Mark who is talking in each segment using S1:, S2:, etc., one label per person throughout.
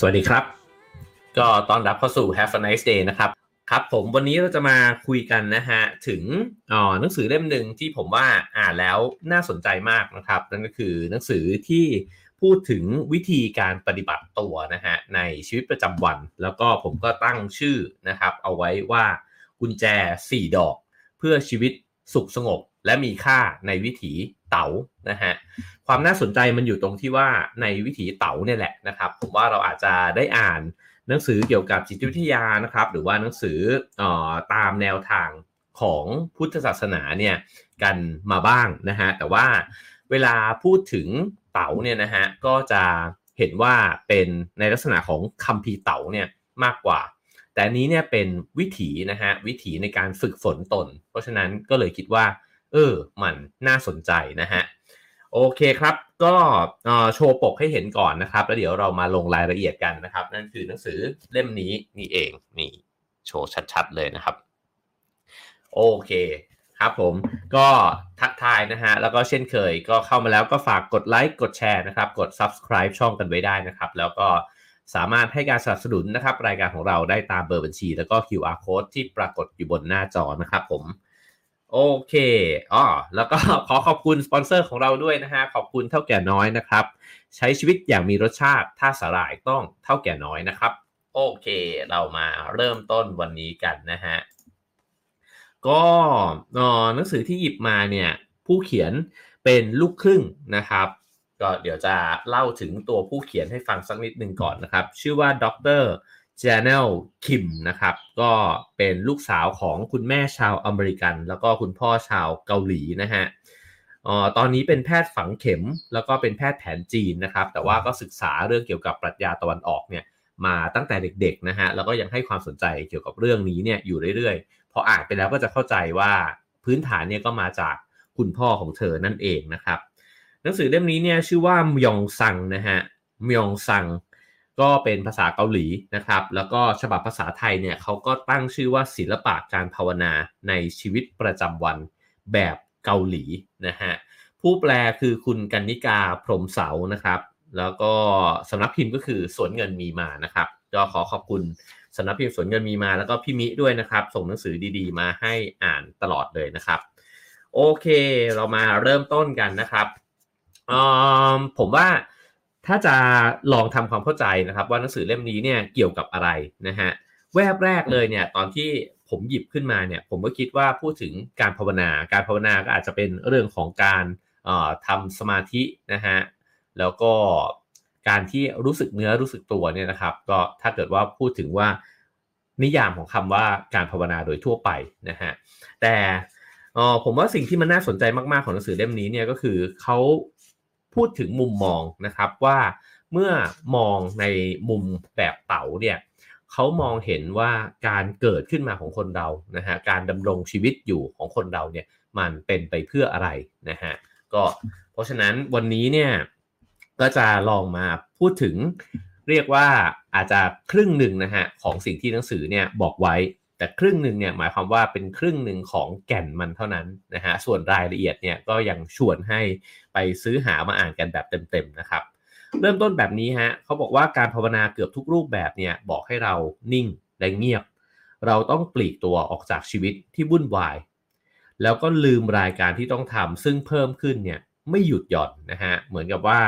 S1: สวัสดีครับ ก็ต้อนรับเข้าสู่ Have a nice day นะครับ ครับผมวันนี้เราจะมาคุยกันนะฮะ ถึงอ๋อหนังสือเล่มหนึ่งที่ผมว่าอ่านแล้วน่าสนใจมากนะครับ นั่นก็คือหนังสือที่พูดถึงวิธีการปฏิบัติตัวนะฮะในชีวิตประจำวัน แล้วก็ผมก็ตั้งชื่อนะครับ เอาไว้ว่ากุญแจ 4 ดอก เพื่อชีวิตสุขสงบและมีค่าในวิถี เต๋านะฮะความน่าสนใจมันอยู่ตรงที่ว่าในวิถีเต๋าเนี่ยแหละนะครับผมว่าเราอาจจะได้อ่านหนังสือเกี่ยวกับจิตวิทยานะครับ หรือว่าหนังสืออตามแนวทางของพุทธศาสนาเนี่ยกันมาบ้างนะฮะแต่ว่าเวลาพูดถึงเต๋าเนี่ยนะฮะก็จะเห็นว่าเป็นในลักษณะของคัมภีร์เต๋าเนี่ยมากกว่า แต่นี้เนี่ยเป็นวิถีนะฮะวิถีในการฝึกฝนตน เพราะฉะนั้นก็เลยคิดว่า เออ มันน่าสนใจนะฮะ โอเคครับ ก็โชว์ปกให้เห็นก่อนนะครับ แล้วเดี๋ยวเรามาลงรายละเอียดกันนะครับ นั่นคือหนังสือเล่มนี้นี่เอง นี่โชว์ชัดๆเลยนะครับ โอเคครับผมก็ทักทายนะฮะ แล้วก็เช่นเคยก็เข้ามาแล้วก็ฝากกดไลค์กดแชร์นะครับ กด subscribe ช่องกันไว้ได้นะครับ แล้วก็สามารถให้การสนับสนุนนะครับ รายการของเราได้ตามเบอร์บัญชี แล้วก็ QR code ที่ปรากฏอยู่บนหน้าจอนะครับผม โอเคอ๋อแล้วก็ขอขอบคุณสปอนเซอร์ของเราด้วยนะฮะ ขอบคุณเท่าแก่น้อยนะครับ ใช้ชีวิตอย่างมีรสชาติ ถ้าสาหร่ายต้องเท่าแก่น้อยนะครับ โอเค เรามาเริ่มต้นวันนี้กันนะฮะ ก็หนังสือที่หยิบมาเนี่ย ผู้เขียนเป็นลูกครึ่งนะครับ ก็เดี๋ยวจะเล่าถึงตัวผู้เขียนให้ฟังสักนิดหนึ่งก่อนนะครับ ชื่อว่าดร จาเนลคิมนะครับ ก็เป็นลูกสาวของคุณแม่ชาวอเมริกัน แล้วก็คุณพ่อชาวเกาหลีนะฮะออตอนนี้เป็นแพทย์ฝังเข็มแล้วก็เป็นแพทย์แผนจีนนะครับ แต่ว่าก็ศึกษาเรื่องเกี่ยวกับปรัชญาตะวันออกเนี่ยมาตั้งแต่เด็กๆนะฮะแล้วก็ยังให้ความสนใจเกี่ยวกับเรื่องนี้เนี่ยอยู่เรื่อยๆ พออ่านไปแล้วก็จะเข้าใจว่าพื้นฐานเนี่ยก็มาจากคุณพ่อของเธอนั่นเองนะครับ หนังสือเล่มนี้เนี่ยชื่อว่ามยองซังนะฮะมยองซัง ก็เป็นภาษาเกาหลีนะครับ แล้วก็ฉบับภาษาไทยเนี่ยเขาก็ตั้งชื่อว่าศิลปะการภาวนาในชีวิตประจำวันแบบเกาหลีนะฮะผู้แปลคือคุณกันนิกาพรมเสานะครับ แล้วก็สำนักพิมพ์ก็คือสวนเงินมีมานะครับก็ขอขอบคุณสำนักพิมพ์สวนเงินมีมาแล้วก็พี่มิด้วยนะครับ ส่งหนังสือดีๆ มาให้อ่านตลอดเลยนะครับ โอเคเรามาเริ่มต้นกันนะครับผมว่า ถ้าจะลองทำความเข้าใจนะครับ ว่าหนังสือเล่มนี้เนี่ยเกี่ยวกับอะไรนะฮะแวบแรกเลยเนี่ยตอนที่ผมหยิบขึ้นมาเนี่ยผมก็คิดว่าพูดถึงการภาวนา การภาวนาก็อาจจะเป็นเรื่องของการทำสมาธินะฮะแล้วก็การที่รู้สึกเนื้อรู้สึกตัวเนี่ยนะครับ ก็ถ้าเกิดว่าพูดถึงว่านิยามของคำว่าการภาวนาโดยทั่วไปนะฮะแต่ผมว่าสิ่งที่มันน่าสนใจมากๆของหนังสือเล่มนี้เนี่ยก็คือเขา พูดถึงมุมมองนะครับว่าเมื่อมองในมุมแบบเต๋าเนี่ยเขามองเห็นว่าการเกิดขึ้นมาของคนเรานะฮะการดำรงชีวิตอยู่ของคนเราเนี่ยมันเป็นไปเพื่ออะไรนะฮะก็เพราะฉะนั้นวันนี้เนี่ยก็จะลองมาพูดถึงเรียกว่าอาจจะครึ่งหนึ่งนะฮะของสิ่งที่หนังสือเนี่ยบอกไว้ แต่ครึ่งหนึ่งเนี่ยหมายความว่าเป็นครึ่งหนึ่งของแก่นมันเท่านั้นนะฮะส่วนรายละเอียดเนี่ยก็ยังชวนให้ไปซื้อหามาอ่านกันแบบเต็มๆนะครับ เริ่มต้นแบบนี้ฮะเขาบอกว่าการภาวนาเกือบทุกรูปแบบเนี่ยบอกให้เรานิ่งและเงียบ เราต้องปลีกตัวออกจากชีวิตที่วุ่นวาย แล้วก็ลืมรายการที่ต้องทำซึ่งเพิ่มขึ้นเนี่ยไม่หยุดหย่อนนะฮะเหมือนกับว่า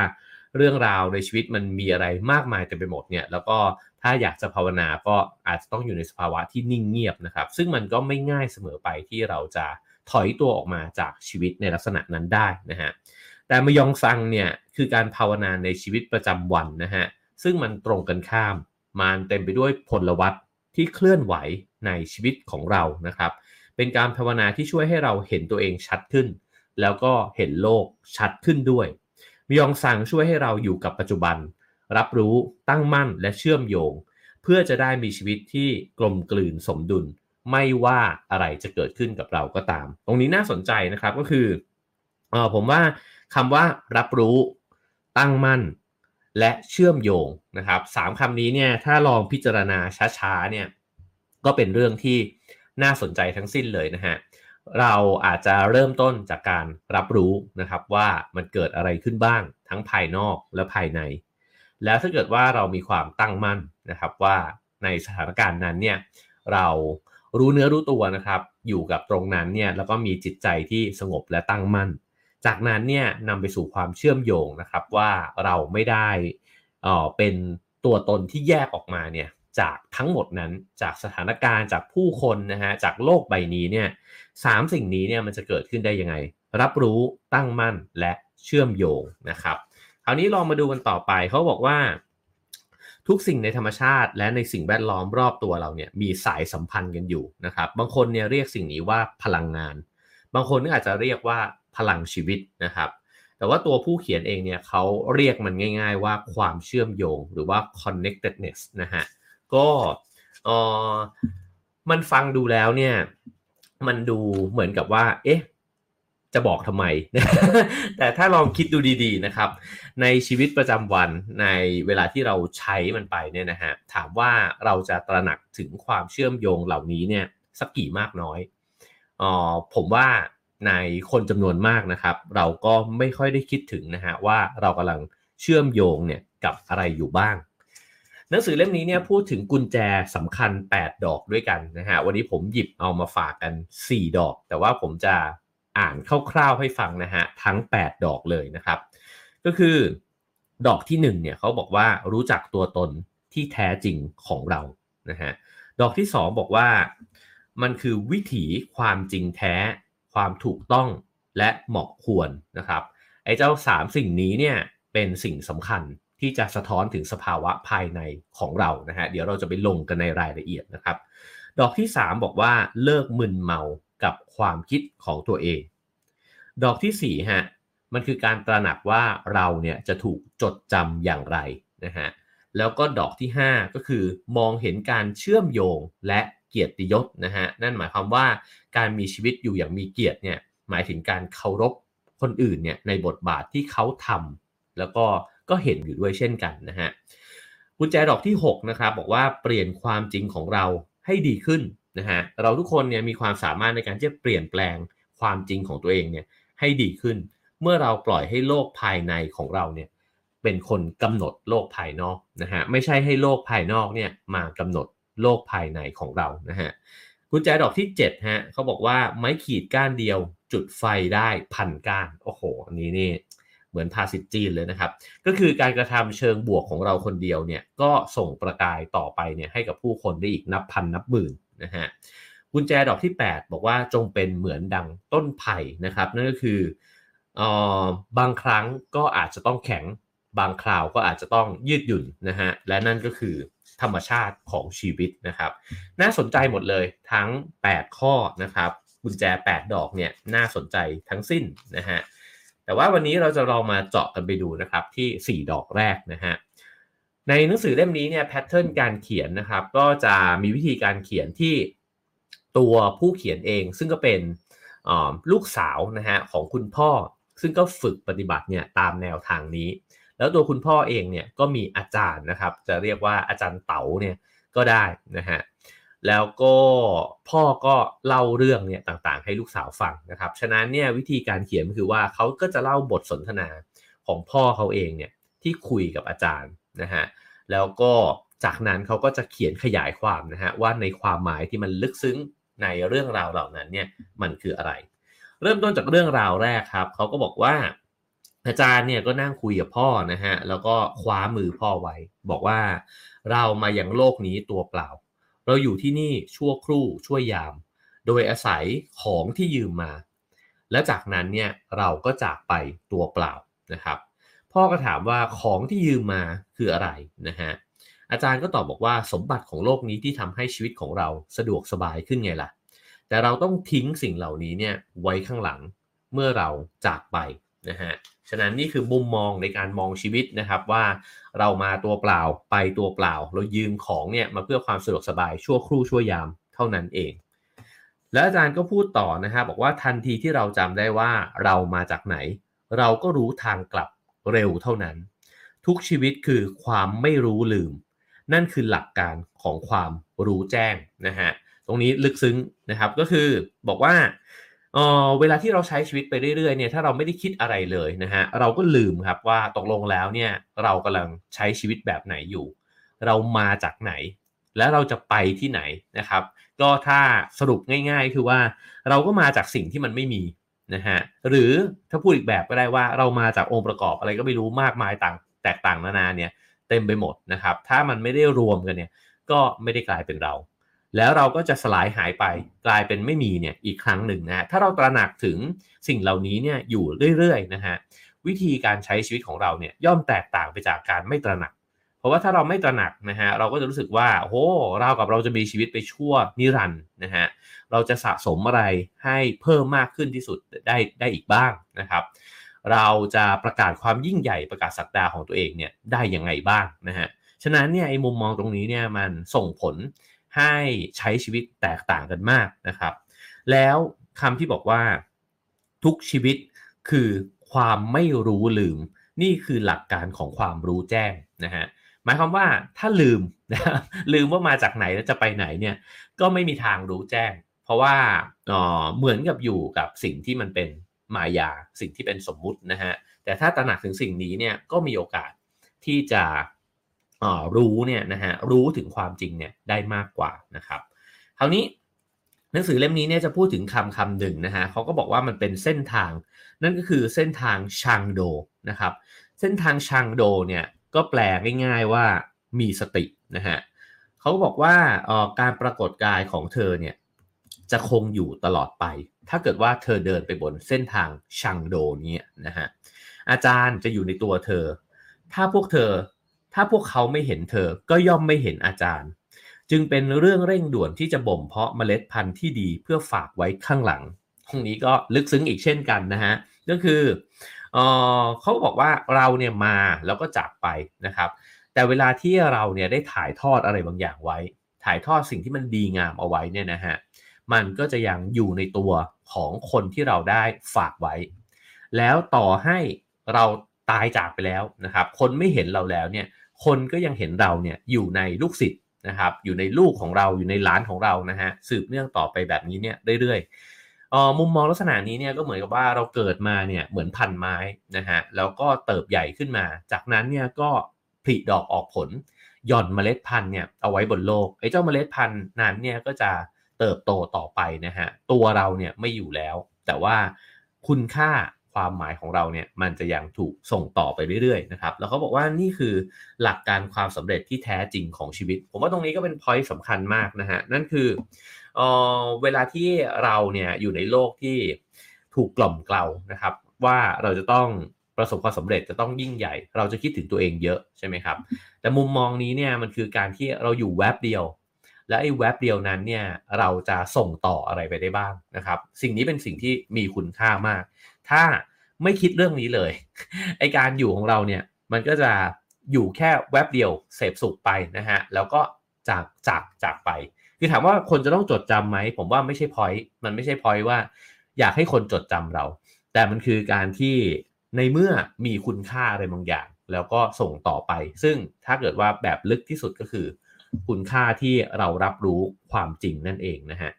S1: เรื่องราวในชีวิตมันมีอะไรมากมายเต็มไปหมดเนี่ยแล้วก็ ถ้าอยากจะภาวนาก็อาจจะต้องอยู่ในสภาวะที่นิ่งเงียบนะครับ ซึ่งมันก็ไม่ง่ายเสมอไปที่เราจะถอยตัวออกมาจากชีวิตในลักษณะนั้นได้นะฮะแต่มยองซังเนี่ยคือการภาวนาในชีวิตประจำวันนะฮะซึ่งมันตรงกันข้าม มันเต็มไปด้วยพลวัตที่เคลื่อนไหวในชีวิตของเรานะครับ เป็นการภาวนาที่ช่วยให้เราเห็นตัวเองชัดขึ้น แล้วก็เห็นโลกชัดขึ้นด้วยมยองซังช่วยให้เราอยู่กับปัจจุบัน รับรู้ตั้งมั่นและเชื่อมโยง เพื่อจะได้มีชีวิตที่กลมกลืนสมดุล ไม่ว่าอะไรจะเกิดขึ้นกับเราก็ตาม ตรงนี้น่าสนใจนะครับก็คือออผมว่าคำว่ารับรู้ตั้งมั่นและเชื่อมโยงนะครับสามคำนี้เนี่ยถ้าลองพิจารณาช้าๆเนี่ยก็เป็นเรื่องที่น่าสนใจทั้งสิ้นเลยนะฮะเราอาจจะเริ่มต้นจากการรับรู้นะครับว่ามันเกิดอะไรขึ้นบ้างทั้งภายนอกและภายใน แล้วถ้าเกิดว่าเรามีความตั้งมั่นนะครับว่าในสถานการณ์นั้นเนี่ยเรารู้เนื้อรู้ตัวนะครับอยู่กับตรงนั้นเนี่ยแล้วก็มีจิตใจที่สงบและตั้งมั่น จากนั้นเนี่ยนำไปสู่ความเชื่อมโยงนะครับว่าเราไม่ได้เอ่อเป็นตัวตนที่แยกออกมาเนี่ยจากทั้งหมดนั้นจากสถานการณ์จากผู้คนนะฮะจากโลกใบนี้เนี่ยสามสิ่งนี้เนี่ยมันจะเกิดขึ้นได้ยังไง รับรู้ตั้งมั่นและเชื่อมโยงนะครับ คราวนี้ลองมาดูกันต่อไปเขาบอกว่า ทุกสิ่งในธรรมชาติ และในสิ่งแวดล้อมรอบตัวเราเนี่ยมีสายสัมพันธ์กันอยู่นะครับ บางคนเนี่ยเรียกสิ่งนี้ว่าพลังงาน บางคนก็อาจจะเรียกว่าพลังชีวิตนะครับ แต่ว่าตัวผู้เขียนเองเนี่ยเขาเรียกมันง่าย ๆ ว่าความเชื่อมโยงหรือว่า connectedness นะฮะก็เออมันฟังดูแล้วเนี่ยมันดูเหมือนกับว่า เอ๊ะ จะบอกทำไม แต่ถ้าลองคิดดูดีๆนะครับ ในชีวิตประจำวันในเวลาที่เราใช้มันไปเนี่ยนะฮะถามว่าเราจะตระหนักถึงความเชื่อมโยงเหล่านี้เนี่ยสักกี่มากน้อยออผมว่าในคนจำนวนมากนะครับ เราก็ไม่ค่อยได้คิดถึงนะฮะว่าเรากำลังเชื่อมโยงเนี่ยกับอะไรอยู่บ้าง หนังสือเล่มนี้เนี่ยพูดถึงกุญแจสำคัญ 8 ดอกด้วยกันนะฮะวันนี้ผมหยิบเอามาฝากกัน 4 ดอก แต่ว่าผมจะ อ่านคร่าวๆให้ฟังนะฮะทั้ง 8 ดอกเลยนะครับ ก็คือดอกที่1เนี่ยเขาบอกว่ารู้จักตัวตนที่แท้จริงของเรานะฮะดอกที่ 2 บอกว่ามันคือวิถีความจริงแท้ ความถูกต้องและเหมาะควรนะครับไอ้เจ้า 3 สิ่งนี้เนี่ยเป็นสิ่งสำคัญที่จะสะท้อนถึงสภาวะภายในของเรานะฮะเดี๋ยวเราจะไปลงกันในรายละเอียดนะครับ ดอกที่ 3 บอกว่าเลิกมึนเมา ความคิดของตัวเอง ดอกที่4ฮะมันคือการตระหนักว่าเราเนี่ยจะถูกจดจำอย่างไรนะฮะแล้วก็ดอกที่ 5 ก็คือมองเห็นการเชื่อมโยงและเกียรติยศนะฮะนั่นหมายความว่าการมีชีวิตอยู่อย่างมีเกียรติเนี่ยหมายถึงการเคารพคนอื่นเนี่ยในบทบาทที่เขาทำแล้วก็ก็เห็นอยู่ด้วยเช่นกันนะฮะกุญแจดอกที่6นะครับบอกว่าเปลี่ยนความจริงของเราให้ดีขึ้น นะฮะเราทุกคนเนี่ยมีความสามารถในการที่จะเปลี่ยนแปลงความจริงของตัวเองเนี่ยให้ดีขึ้น เมื่อเราปล่อยให้โลกภายในของเราเนี่ยเป็นคนกำหนดโลกภายนอกนะฮะไม่ใช่ให้โลกภายนอกเนี่ยมากำหนดโลกภายในของเรานะฮะกุญแจดอกที่7ฮะเขาบอกว่าไม้ขีดก้านเดียว จุดไฟได้พันก้านโอ้โหอันนี้นี่เหมือนภาษิตจีนเลยนะครับ ก็คือการกระทำเชิงบวกของเราคนเดียวเนี่ยก็ส่งประกายต่อไปเนี่ยให้กับผู้คนได้อีกนับพันนับหมื่น นะฮะกุญแจดอกที่ 8 บอกว่าจงเป็นเหมือนดังต้นไผ่นะครับ นั่นก็คือออบางครั้งก็อาจจะต้องแข็งบางคราวก็อาจจะต้องยืดหยุ่นนะฮะและนั่นก็คือธรรมชาติของชีวิตนะครับ น่าสนใจหมดเลยทั้ง 8 ข้อนะครับกุญแจ 8 ดอกเนี่ยน่าสนใจทั้งสิ้นนะฮะแต่ว่าวันนี้เราจะลองมาเจาะกันไปดูนะครับที่ 4 ดอกแรกนะฮะ ในหนังสือเล่มนี้เนี่ยแพทเทิร์นการเขียนนะครับก็จะมีวิธีการเขียนที่ตัวผู้เขียนเอง ซึ่งก็เป็นลูกสาวนะฮะของคุณพ่อ ซึ่งก็ฝึกปฏิบัติเนี่ยตามแนวทางนี้ แล้วตัวคุณพ่อเองเนี่ยก็มีอาจารย์นะครับจะเรียกว่าอาจารย์เต๋าเนี่ยก็ได้นะฮะแล้วก็พ่อก็เล่าเรื่องเนี่ยต่างๆ ให้ลูกสาวฟังนะครับฉะนั้นเนี่ยวิธีการเขียนคือว่าเขาก็จะเล่าบทสนทนาของพ่อเขาเองเนี่ยที่คุยกับอาจารย์ นะฮะแล้วก็จากนั้นเขาก็จะเขียนขยายความนะฮะว่าในความหมายที่มันลึกซึ้งในเรื่องราวเหล่านั้นเนี่ยมันคืออะไร เริ่มต้นจากเรื่องราวแรกครับเขาก็บอกว่า อาจารย์เนี่ยก็นั่งคุยกับพ่อนะฮะแล้วก็คว้ามือพ่อไว้ บอกว่าเรามาอย่างโลกนี้ตัวเปล่า เราอยู่ที่นี่ชั่วครู่ชั่วยาม โดยอาศัยของที่ยืมมา และจากนั้นเนี่ยเราก็จากไปตัวเปล่านะครับ พ่อก็ถามว่าของที่ยืมมาคืออะไรนะฮะอาจารย์ก็ตอบบอกว่าสมบัติของโลกนี้ที่ทำให้ชีวิตของเราสะดวกสบายขึ้นไงล่ะ แต่เราต้องทิ้งสิ่งเหล่านี้เนี่ยไว้ข้างหลังเมื่อเราจากไปนะฮะฉะนั้นนี่คือมุมมองในการมองชีวิตนะครับว่าเรามาตัวเปล่าไปตัวเปล่า เรายืมของเนี่ยมาเพื่อความสะดวกสบายชั่วครู่ชั่วยามเท่านั้นเอง แล้วอาจารย์ก็พูดต่อนะฮะบอกว่าทันทีที่เราจำได้ว่าเรามาจากไหน เราก็รู้ทางกลับ เร็วเท่านั้น ทุกชีวิตคือความไม่รู้ลืม นั่นคือหลักการของความรู้แจ้งนะฮะตรงนี้ลึกซึ้งนะครับก็คือบอกว่าเออเวลาที่เราใช้ชีวิตไปเรื่อยๆเนี่ยถ้าเราไม่ได้คิดอะไรเลยนะฮะเราก็ลืมครับว่าตกลงแล้วเนี่ยเรากำลังใช้ชีวิตแบบไหนอยู่ เรามาจากไหน และเราจะไปที่ไหนนะครับ ก็ถ้าสรุปง่าย ๆ คือว่าเราก็มาจากสิ่งที่มันไม่มี นะฮะหรือถ้าพูดอีกแบบก็ได้ว่าเรามาจากองค์ประกอบอะไรก็ไม่รู้มากมายต่างแตกต่างนานาเนี่ยเต็มไปหมดนะครับ ถ้ามันไม่ได้รวมกันเนี่ยก็ไม่ได้กลายเป็นเรา แล้วเราก็จะสลายหายไปกลายเป็นไม่มีเนี่ยอีกครั้งหนึ่งนะถ้าเราตระหนักถึงสิ่งเหล่านี้เนี่ยอยู่เรื่อยๆนะฮะวิธีการใช้ชีวิตของเราเนี่ยย่อมแตกต่างไปจากการไม่ตระหนัก เพราะว่าถ้าเราไม่ตระหนักนะฮะเราก็จะรู้สึกว่าโอ้เรากับเราจะมีชีวิตไปชั่วนิรันด์นะฮะเราจะสะสมอะไรให้เพิ่มมากขึ้นที่สุดได้ได้อีกบ้างนะครับเราจะประกาศความยิ่งใหญ่ประกาศสักดาของตัวเองเนี่ยได้ยังไงบ้างนะฮะฉะนั้นเนี่ยไอ้มุมมองตรงนี้เนี่ยมันส่งผลให้ใช้ชีวิตแตกต่างกันมากนะครับ แล้วคำที่บอกว่าทุกชีวิตคือความไม่รู้ลืม นี่คือหลักการของความรู้แจ้งนะฮะ หมายความว่าถ้าลืมนะลืมว่ามาจากไหนแล้วจะไปไหนเนี่ยก็ไม่มีทางรู้แจ้ง เพราะว่าเออเหมือนกับอยู่กับสิ่งที่มันเป็นมายาสิ่งที่เป็นสมมุตินะฮะแต่ถ้าตระหนักถึงสิ่งนี้เนี่ยก็มีโอกาสที่จะรู้เนี่ยนะฮะรู้ถึงความจริงเนี่ยได้มากกว่านะครับคราวนี้หนังสือเล่มนี้เนี่ยจะพูดถึงคำคำหนึ่งนะฮะเขาก็บอกว่ามันเป็นเส้นทาง นั่นก็คือเส้นทางชังโดนะครับ เส้นทางชังโดเนี่ย ก็แปลง่ายๆว่ามีสตินะฮะเขาบอกว่าการปรากฏกายของเธอเนี่ยจะคงอยู่ตลอดไป ถ้าเกิดว่าเธอเดินไปบนเส้นทางชังโดนี้นะฮะอาจารย์จะอยู่ในตัวเธอ ถ้าพวกเธอ ถ้าพวกเขาไม่เห็นเธอก็ย่อมไม่เห็นอาจารย์ จึงเป็นเรื่องเร่งด่วนที่จะบ่มเพาะเมล็ดพันธุ์ที่ดีเพื่อฝากไว้ข้างหลัง ตรงนี้ก็ลึกซึ้งอีกเช่นกันนะฮะก็คือ เขาบอกว่าเราเนี่ยมาแล้วก็จากไปนะครับ แต่เวลาที่เราเนี่ยได้ถ่ายทอดอะไรบางอย่างไว้ ถ่ายทอดสิ่งที่มันดีงามเอาไว้เนี่ยนะฮะมันก็จะยังอยู่ในตัวของคนที่เราได้ฝากไว้ แล้วต่อให้เราตายจากไปแล้วนะครับ คนไม่เห็นเราแล้วเนี่ย คนก็ยังเห็นเราเนี่ยอยู่ในลูกศิษย์นะครับ อยู่ในลูกของเราอยู่ในหลานของเรานะฮะสืบเนื่องต่อไปแบบนี้เนี่ยเรื่อยๆ มุมมองลักษณะนี้เนี่ยก็เหมือนกับว่าเราเกิดมาเนี่ยเหมือนพันไม้นะฮะแล้วก็เติบใหญ่ขึ้นมา จากนั้นเนี่ยก็ผลิดอกออกผล หย่อนเมล็ดพันธุ์เนี่ยเอาไว้บนโลกไอ้เจ้าเมล็ดพันธุ์นั้นเนี่ยก็จะเติบโตต่อไปนะฮะตัวเราเนี่ยไม่อยู่แล้ว แต่ว่าคุณค่าความหมายของเราเนี่ยมันจะยังถูกส่งต่อไปเรื่อยๆนะครับแล้วเขาบอกว่านี่คือหลักการความสำเร็จที่แท้จริงของชีวิต ผมว่าตรงนี้ก็เป็นพอยต์สำคัญมากนะฮะนั่นคือ เออเวลาที่เราเนี่ยอยู่ในโลกที่ถูกกล่อมเกลานะครับ ว่าเราจะต้องประสบความสำเร็จจะต้องยิ่งใหญ่ เราจะคิดถึงตัวเองเยอะใช่ไหมครับ แต่มุมมองนี้เนี่ยมันคือการที่เราอยู่แวบเดียว และไอ้แวบเดียวนั้นเนี่ยเราจะส่งต่ออะไรไปได้บ้างนะครับ สิ่งนี้เป็นสิ่งที่มีคุณค่ามาก ถ้าไม่คิดเรื่องนี้เลยไอการอยู่ของเราเนี่ยมันก็จะอยู่แค่แวบเดียวเสพสุขไปนะฮะแล้วก็จากจากจากไป คือถามว่าคนจะต้องจดจำไหม ผมว่าไม่ใช่พอยต์มันไม่ใช่พอยต์ว่า อยากให้คนจดจำเรา แต่มันคือการที่ในเมื่อมีคุณค่าอะไรบางอย่าง แล้วก็ส่งต่อไป ซึ่งถ้าเกิดว่าแบบลึกที่สุดก็คือ คุณค่าที่เรารับรู้ความจริงนั่นเองนะฮะ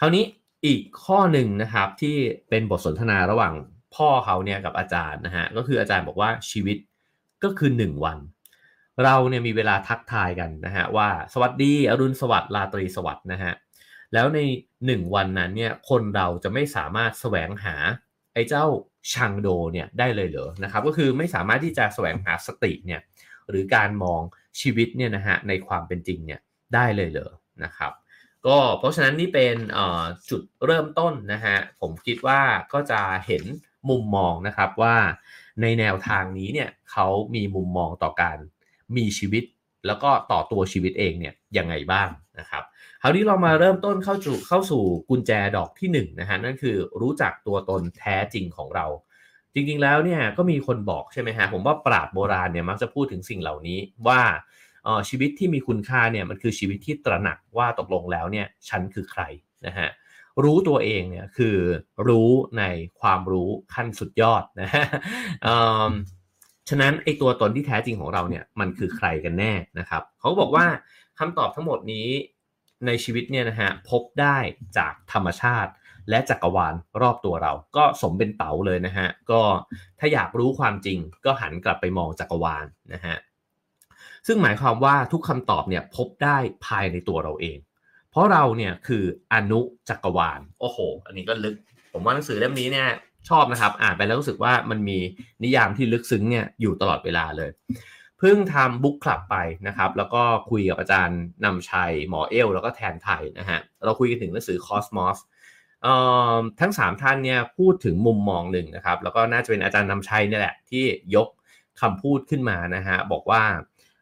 S1: คราวนี้อีกข้อหนึ่งนะครับที่เป็นบทสนทนาระหว่างพ่อเขาเนี่ยกับอาจารย์นะฮะก็คืออาจารย์บอกว่าชีวิตก็คือหนึ่งวัน เราเนี่ยมีเวลาทักทายกันนะฮะว่าสวัสดีอรุณสวัสดิ์ราตรีสวัสดิ์นะฮะแล้วในหนึ่งวันนั้นเนี่ยคนเราจะไม่สามารถแสวงหาไอ้เจ้าชังโดเนี่ยได้เลยเหรอนะครับก็คือไม่สามารถที่จะแสวงหาสติเนี่ยหรือการมองชีวิตเนี่ยนะฮะในความเป็นจริงเนี่ยได้เลยเหรอนะครับก็เพราะฉะนั้นนี่เป็นจุดเริ่มต้นนะฮะผมคิดว่าก็จะเห็นมุมมองนะครับว่าในแนวทางนี้เนี่ยเขามีมุมมองต่อการ มีชีวิต แล้วก็ต่อตัวชีวิตเองเนี่ยยังไงบ้างนะครับ คราวนี้เรามาเริ่มต้นเข้าสู่เข้าสู่กุญแจดอกที่1นนะฮะนั่นคือรู้จักตัวตนแท้จริงของเรา จริงๆแล้วเนี่ยก็มีคนบอกใช่ไหมฮะผมว่าปราดโบราณเนี่ยมักจะพูดถึงสิ่งเหล่านี้ว่าออชีวิตที่มีคุณค่าเนี่ยมันคือชีวิตที่ตระหนักว่าตกลงแล้วเนี่ยฉันคือใครนะฮะรู้ตัวเองเนี่ยคือรู้ในความรู้ขั้นสุดยอดนะฮะ ฉะนั้นไอตัวตนที่แท้จริงของเราเนี่ยมันคือใครกันแน่นะครับ เขาบอกว่าคำตอบทั้งหมดนี้ในชีวิตเนี่ยนะฮะพบได้จากธรรมชาติ และจักรวาลรอบตัวเรา ก็สมเป็นเต๋าเลยนะฮะก็ถ้าอยากรู้ความจริงก็หันกลับไปมองจักรวาลนะฮะซึ่งหมายความว่าทุกคำตอบเนี่ยพบได้ภายในตัวเราเอง เพราะเราเนี่ยคืออนุจักรวาลโอ้โห อันนี้ก็ลึก ผมว่าหนังสือเล่มนี้เนี่ย ชอบนะครับ อ่านไปแล้วรู้สึกว่ามันมีนิยามที่ลึกซึ้งเนี่ยอยู่ตลอดเวลาเลย เพิ่งทำบุ๊กคลับไปนะครับ แล้วก็คุยกับอาจารย์นำชัย หมอเอล แล้วก็แทนไทยนะฮะ เราคุยกันถึงหนังสือ Cosmos ทั้ง 3 ท่านเนี่ยพูดถึงมุมมองหนึ่งนะครับ แล้วก็น่าจะเป็นอาจารย์นำชัยนี่แหละ ที่ยกคำพูดขึ้นมานะฮะ บอกว่า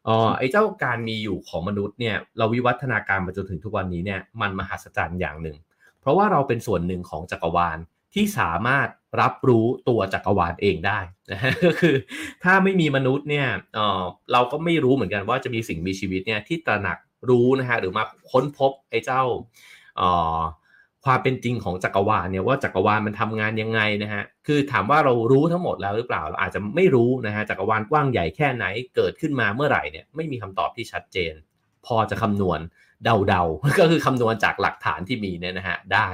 S1: อ๋อไอ้เจ้าการมีอยู่ของมนุษย์เนี่ยเราวิวัฒนาการมาจนถึงทุกวันนี้เนี่ยมันมหัศจรรย์อย่างหนึ่ง เพราะว่าเราเป็นส่วนหนึ่งของจักรวาลที่สามารถ รับรู้ตัวจักรวาลเองได้นะฮะก็คือถ้าไม่มีมนุษย์เนี่ยเออเราก็ไม่รู้เหมือนกันว่าจะมีสิ่งมีชีวิตเนี่ยที่ตระหนักรู้นะฮะหรือมาค้นพบไอ้เจ้าเออความเป็นจริงของจักรวาลเนี่ยว่าจักรวาลมันทำงานยังไงนะฮะคือถามว่าเรารู้ทั้งหมดแล้วหรือเปล่าเราอาจจะไม่รู้นะฮะจักรวาลกว้างใหญ่แค่ไหนเกิดขึ้นมาเมื่อไหร่เนี่ยไม่มีคำตอบที่ชัดเจน พอจะคำนวณเดาๆก็คือคำนวณจากหลักฐานที่มีเนี่ยนะฮะได้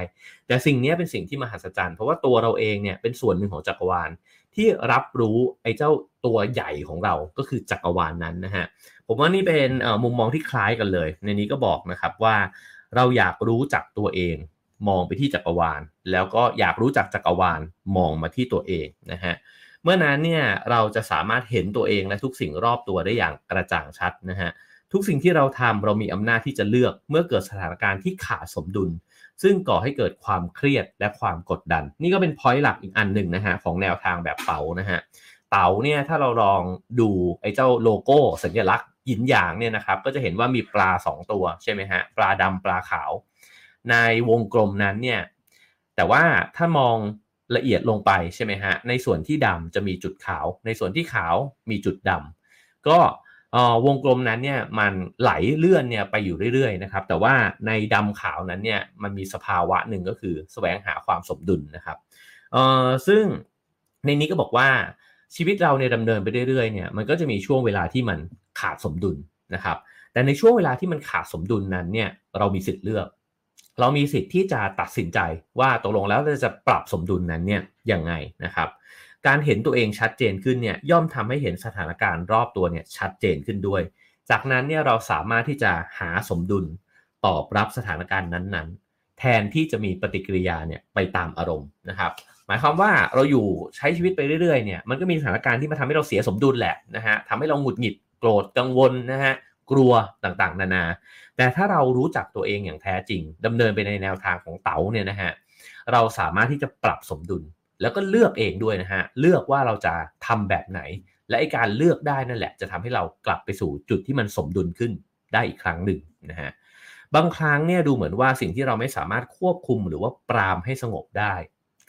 S1: แต่สิ่งนี้เป็นสิ่งที่มหัศจรรย์เพราะว่าตัวเราเองเนี่ยเป็นส่วนหนึ่งของจักรวาลที่รับรู้ไอ้เจ้าตัวใหญ่ของเราก็คือจักรวาลนนั้นนะฮะผมว่านี่เป็นมุมมองที่คล้ายกันเลย ในนี้ก็บอกนะครับว่า เราอยากรู้จักตัวเอง มองไปที่จักรวาล แล้วก็อยากรู้จักจักรวาลมองมาที่ตัวเองนะฮะเมื่อนั้นเนี่ยเราจะสามารถเห็นตัวเองและทุกสิ่งรอบตัวได้อย่างกระจ่างชัดนะฮะทุกสิ่งที่เราทำเรามีอำนาจที่จะเลือกเมื่อเกิดสถานการณ์ที่ขาดสมดุล ซึ่งก่อให้เกิดความเครียดและความกดดัน นี่ก็เป็นพอยต์หลักอีกอันหนึ่งนะฮะของแนวทางแบบเต๋านะฮะเต๋าเนี่ยถ้าเราลองดูไอ้เจ้าโลโก้สัญลักษณ์หยินหยางเนี่ยนะครับก็จะเห็นว่ามีปลา 2 ตัวใช่ไหมฮะปลาดำปลาขาว ในวงกลมนั้นเนี่ยแต่ว่าถ้ามองละเอียดลงไปใช่ไหมฮะในส่วนที่ดำจะมีจุดขาว ในส่วนที่ขาวมีจุดดำก็ วงกลมนั้นเนี่ยมันไหลเลื่อนเนี่ยไปอยู่เรื่อยๆนะครับ แต่ว่าในดำขาวนั้นเนี่ยมันมีสภาวะหนึ่งก็คือแสวงหาความสมดุลนะครับซึ่งในนี้ก็บอกว่าชีวิตเราเนี่ยดำเนินไปเรื่อยๆเนี่ยมันก็จะมีช่วงเวลาที่มันขาดสมดุลนะครับ แต่ในช่วงเวลาที่มันขาดสมดุลนั้นเนี่ยเรามีสิทธิ์เลือก เรามีสิทธิ์ที่จะตัดสินใจว่าตกลงแล้วเราจะปรับสมดุลนั้นเนี่ยยังไงนะครับ การเห็นตัวเองชัดเจนขึ้นเนี่ยย่อมทำให้เห็นสถานการณ์รอบตัวเนี่ยชัดเจนขึ้นด้วย จากนั้นเนี่ยเราสามารถที่จะหาสมดุลตอบรับสถานการณ์นั้นๆ แทนที่จะมีปฏิกิริยาเนี่ยไปตามอารมณ์นะครับ หมายความว่าเราอยู่ใช้ชีวิตไปเรื่อยๆเนี่ยมันก็มีสถานการณ์ที่มาทำให้เราเสียสมดุลแหละนะฮะทำให้เราหงุดหงิดโกรธกังวลนะฮะ กลัวต่างๆ นานา แต่ถ้าเรารู้จักตัวเองอย่างแท้จริงดำเนินไปในแนวทางของเต๋าเนี่ยนะฮะเราสามารถที่จะปรับสมดุล แล้วก็เลือกเองด้วยนะฮะเลือกว่าเราจะทำแบบไหน และไอการเลือกได้นั่นแหละ จะทำให้เรากลับไปสู่จุดที่มันสมดุลขึ้นได้อีกครั้งหนึ่งนะฮะบางครั้งเนี่ยดูเหมือนว่าสิ่งที่เราไม่สามารถควบคุมหรือว่าปรามให้สงบได้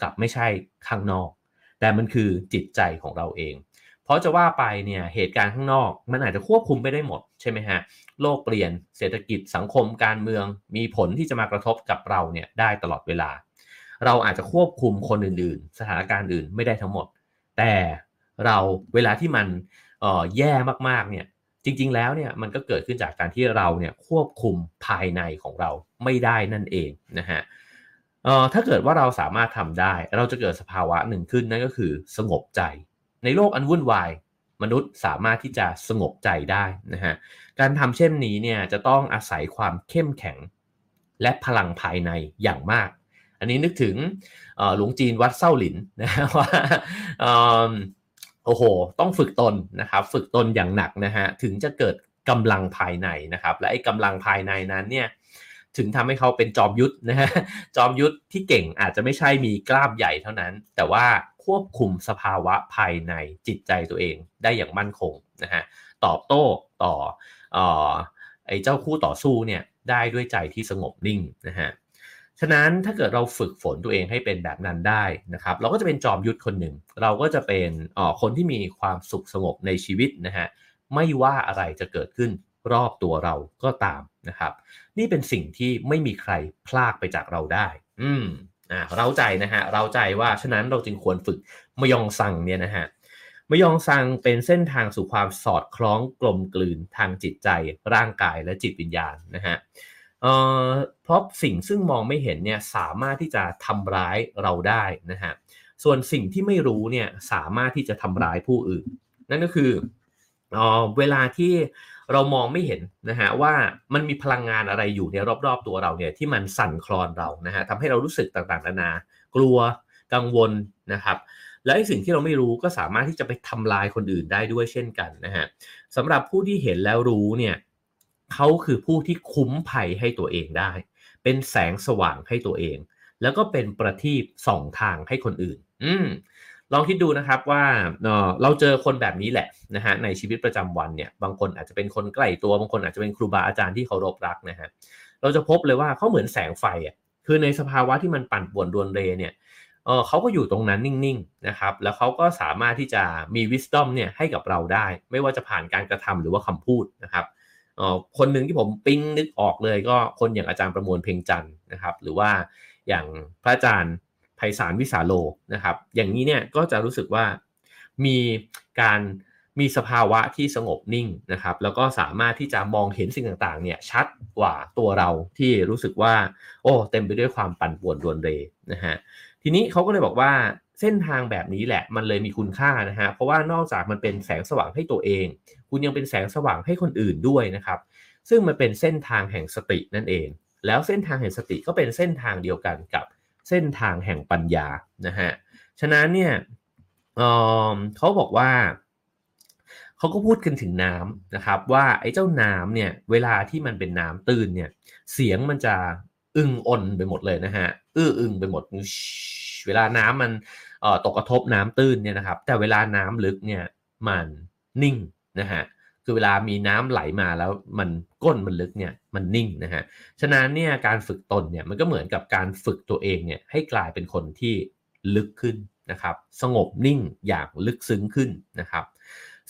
S1: กลับไม่ใช่ข้างนอก แต่มันคือจิตใจของเราเอง เพราะจะว่าไปเนี่ยเหตุการณ์ข้างนอก มันอาจจะควบคุมไม่ได้หมดใช่ไหมฮะโลกเปลี่ยนเศรษฐกิจสังคมการเมือง มีผลที่จะมากระทบกับเราเนี่ยได้ตลอดเวลา เราอาจจะควบคุมคนอื่นๆ สถานการณ์อื่นไม่ได้ทั้งหมด แต่เราเวลาที่มันแย่มากๆเนี่ยจริงๆแล้วเนี่ยมันก็เกิดขึ้นจากการที่เราเนี่ยควบคุมภายในของเราไม่ได้นั่นเองนะฮะถ้าเกิดว่าเราสามารถทำได้ เราจะเกิดสภาวะหนึ่งขึ้นนั่นก็คือสงบใจ ในโลกอันวุ่นวาย มนุษย์สามารถที่จะสงบใจได้นะฮะการทำเช่นนี้เนี่ยจะต้องอาศัยความเข้มแข็ง และพลังภายในอย่างมาก อันนี้นึกถึงหลวงจีนวัดเส้าหลินนะว่าโอ้โห ต้องฝึกตนนะครับ ฝึกตนอย่างหนักนะฮะ ถึงจะเกิดกำลังภายในนะครับ และไอ้กำลังภายในนั้นเนี่ย ถึงทำให้เขาเป็นจอมยุทธนะฮะ จอมยุทธที่เก่งอาจจะไม่ใช่มีกล้ามใหญ่เท่านั้น แต่ว่า ควบคุมสภาวะภายในจิตใจตัวเองได้อย่างมั่นคงนะฮะตอบโต้ต่อไอ้เจ้าคู่ต่อสู้เนี่ยได้ด้วยใจที่สงบนิ่งนะฮะฉะนั้นถ้าเกิดเราฝึกฝนตัวเองให้เป็นแบบนั้นได้นะครับเราก็จะเป็นจอมยุทธคนหนึ่ง เราก็จะเป็นอ๋อคนที่มีความสุขสงบในชีวิตนะฮะไม่ว่าอะไรจะเกิดขึ้นรอบตัวเราก็ตามนะครับ นี่เป็นสิ่งที่ไม่มีใครพลากไปจากเราได้ อืม อ่าเราใจนะฮะเราใจว่าฉะนั้นเราจึงควรฝึกมยองซังเนี่ยนะฮะมยองซังเป็นเส้นทางสู่ความสอดคล้องกลมกลืนทางจิตใจ ร่างกายและจิตวิญญาณนะฮะเอ่อเพราะสิ่งซึ่งมองไม่เห็นเนี่ยสามารถที่จะทำร้ายเราได้นะฮะส่วนสิ่งที่ไม่รู้เนี่ยสามารถที่จะทำร้ายผู้อื่น นั่นก็คือเอ่อเวลาที่ เรามองไม่เห็นนะฮะว่ามันมีพลังงานอะไรอยู่ในรอบๆตัวเราเนี่ยที่มันสั่นคลอนเรานะฮะทำให้เรารู้สึกต่างๆนานากลัวกังวลนะครับ และไอ้สิ่งที่เราไม่รู้ก็สามารถที่จะไปทำลายคนอื่นได้ด้วยเช่นกันนะฮะสำหรับผู้ที่เห็นแล้วรู้เนี่ยเขาคือผู้ที่คุ้มภัยให้ตัวเองได้ เป็นแสงสว่างให้ตัวเอง แล้วก็เป็นประทีปส่องทางให้คนอื่น อืม ลองคิดดูนะครับว่าเราเจอคนแบบนี้แหละนะฮะในชีวิตประจำวันเนี่ยบางคนอาจจะเป็นคนใกล้ตัวบางคนอาจจะเป็นครูบาอาจารย์ที่เคารพรักนะฮะเราจะพบเลยว่าเขาเหมือนแสงไฟอะคือในสภาวะที่มันปั่นป่วนดวนเรเนี่ยเออเขาก็อยู่ตรงนั้นนิ่งๆนะครับแล้วเขาก็สามารถที่จะมีวิสตอมเนี่ยให้กับเราได้ ไม่ว่าจะผ่านการกระทำหรือว่าคำพูดนะครับออคนหนึ่งที่ผมปิ๊งนึกออกเลยก็คนอย่างอาจารย์ประมวลเพ่งจันนะครับหรือว่าอย่างพระอาจารย์ ไพศาลวิสาโลนะครับ อย่างนี้เนี่ยก็จะรู้สึกว่ามีการมีสภาวะที่สงบนิ่งนะครับ แล้วก็สามารถที่จะมองเห็นสิ่งต่างๆ เนี่ยชัดกว่าตัวเราที่รู้สึกว่า โอ้เต็มไปด้วยความปั่นป่วนรวนเรนะฮะทีนี้เขาก็เลยบอกว่าเส้นทางแบบนี้แหละมันเลยมีคุณค่านะฮะเพราะว่านอกจากมันเป็นแสงสว่างให้ตัวเอง คุณยังเป็นแสงสว่างให้คนอื่นด้วยนะครับ ซึ่งมันเป็นเส้นทางแห่งสตินั่นเอง แล้วเส้นทางแห่งสติก็เป็นเส้นทางเดียวกันกับ เส้นทางแห่งปัญญานะฮะฉะนั้นเนี่ยเขาบอกว่าเขาก็พูดกันถึงน้ำนะครับ ว่าไอ้เจ้าน้ำเนี่ยเวลาที่มันเป็นน้ำตื้นเนี่ยเสียงมันจะอึงอ่นไปหมดเลยนะฮะอื้ออึงไปหมดเวลาน้ำมันตกกระทบน้ำตื้นเนี่ยนะครับ แต่เวลาน้ำลึกเนี่ยมันนิ่งนะฮะ คือเวลามีน้ำไหลมาแล้วมันก้นมันลึกเนี่ยมันนิ่งนะฮะฉะนั้นเนี่ยการฝึกตนเนี่ยมันก็เหมือนกับการฝึกตัวเองเนี่ยให้กลายเป็นคนที่ลึกขึ้นนะครับสงบนิ่งอย่างลึกซึ้งขึ้นนะครับ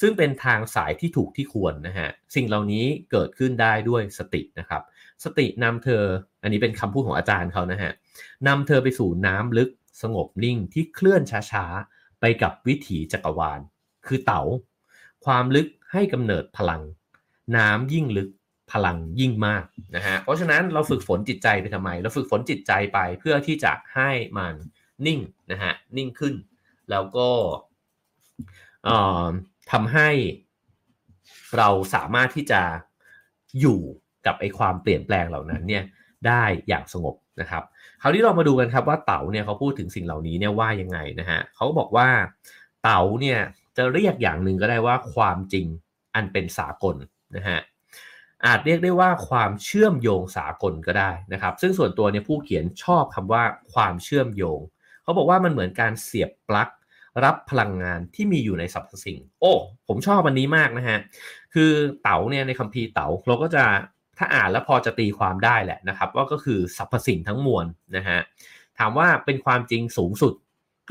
S1: ซึ่งเป็นทางสายที่ถูกที่ควรนะฮะสิ่งเหล่านี้เกิดขึ้นได้ด้วยสตินะครับ สตินำเธออันนี้เป็นคำพูดของอาจารย์เขานะฮะนำเธอไปสู่น้ำลึกสงบนิ่งที่เคลื่อนช้าๆ ไปกับวิถีจักรวาล คือเต๋าความลึก ให้กำเนิดพลัง น้ำยิ่งลึกพลังยิ่งมากนะฮะเพราะฉะนั้นเราฝึกฝนจิตใจไปทำไม เราฝึกฝนจิตใจไปเพื่อที่จะให้มันนิ่งนะฮะนิ่งขึ้น แล้วก็ทำให้เราสามารถที่จะอยู่กับไอความเปลี่ยนแปลงเหล่านั้นเนี่ยได้อย่างสงบนะครับคราวนี้เรามาดูกันครับว่าเต๋าเนี่ยเขาพูดถึงสิ่งเหล่านี้เนี่ยว่ายังไงนะฮะเขาบอกว่าเต๋าเนี่ยจะเรียกอย่างหนึ่งก็ได้ว่าความจริง อันเป็นสากลนะฮะอาจเรียกได้ว่าความเชื่อมโยงสากลก็ได้นะครับ ซึ่งส่วนตัวเนี่ยผู้เขียนชอบคำว่าความเชื่อมโยง เขาบอกว่ามันเหมือนการเสียบปลั๊กรับพลังงานที่มีอยู่ในสรรพสิ่ง โอ้ ผมชอบอันนี้มากนะฮะ คือเต๋าเนี่ยในคัมภีร์เต๋าเราก็จะถ้าอ่านแล้วพอจะตีความได้แหละนะครับ ว่าก็คือสรรพสิ่งทั้งมวลนะฮะ ถามว่าเป็นความจริงสูงสุด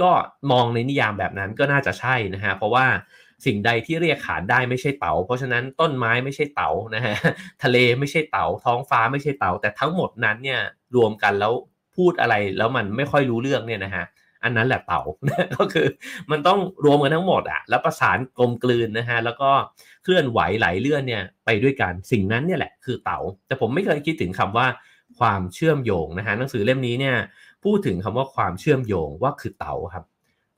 S1: ก็มองในนิยามแบบนั้นก็น่าจะใช่นะฮะ เพราะว่า สิ่งใดที่เรียกขานได้ไม่ใช่เต๋าเพราะฉะนั้นต้นไม้ไม่ใช่เต๋านะฮะทะเลไม่ใช่เต๋าท้องฟ้าไม่ใช่เต๋าแต่ทั้งหมดนั้นเนี่ยรวมกันแล้วพูดอะไรแล้วมันไม่ค่อยรู้เรื่องเนี่ยนะฮะอันนั้นแหละเต่าก็คือมันต้องรวมกันทั้งหมดอะแล้วประสานกลมกลืนนะฮะแล้วก็เคลื่อนไหวไหลเลื่อนเนี่ยไปด้วยกันสิ่งนั้นเนี่ยแหละคือเต่าแต่ผมไม่เคยคิดถึงคำว่าความเชื่อมโยงนะฮะหนังสือเล่มนี้เนี่ยพูดถึงคำว่าความเชื่อมโยงว่าคือเต่าครับ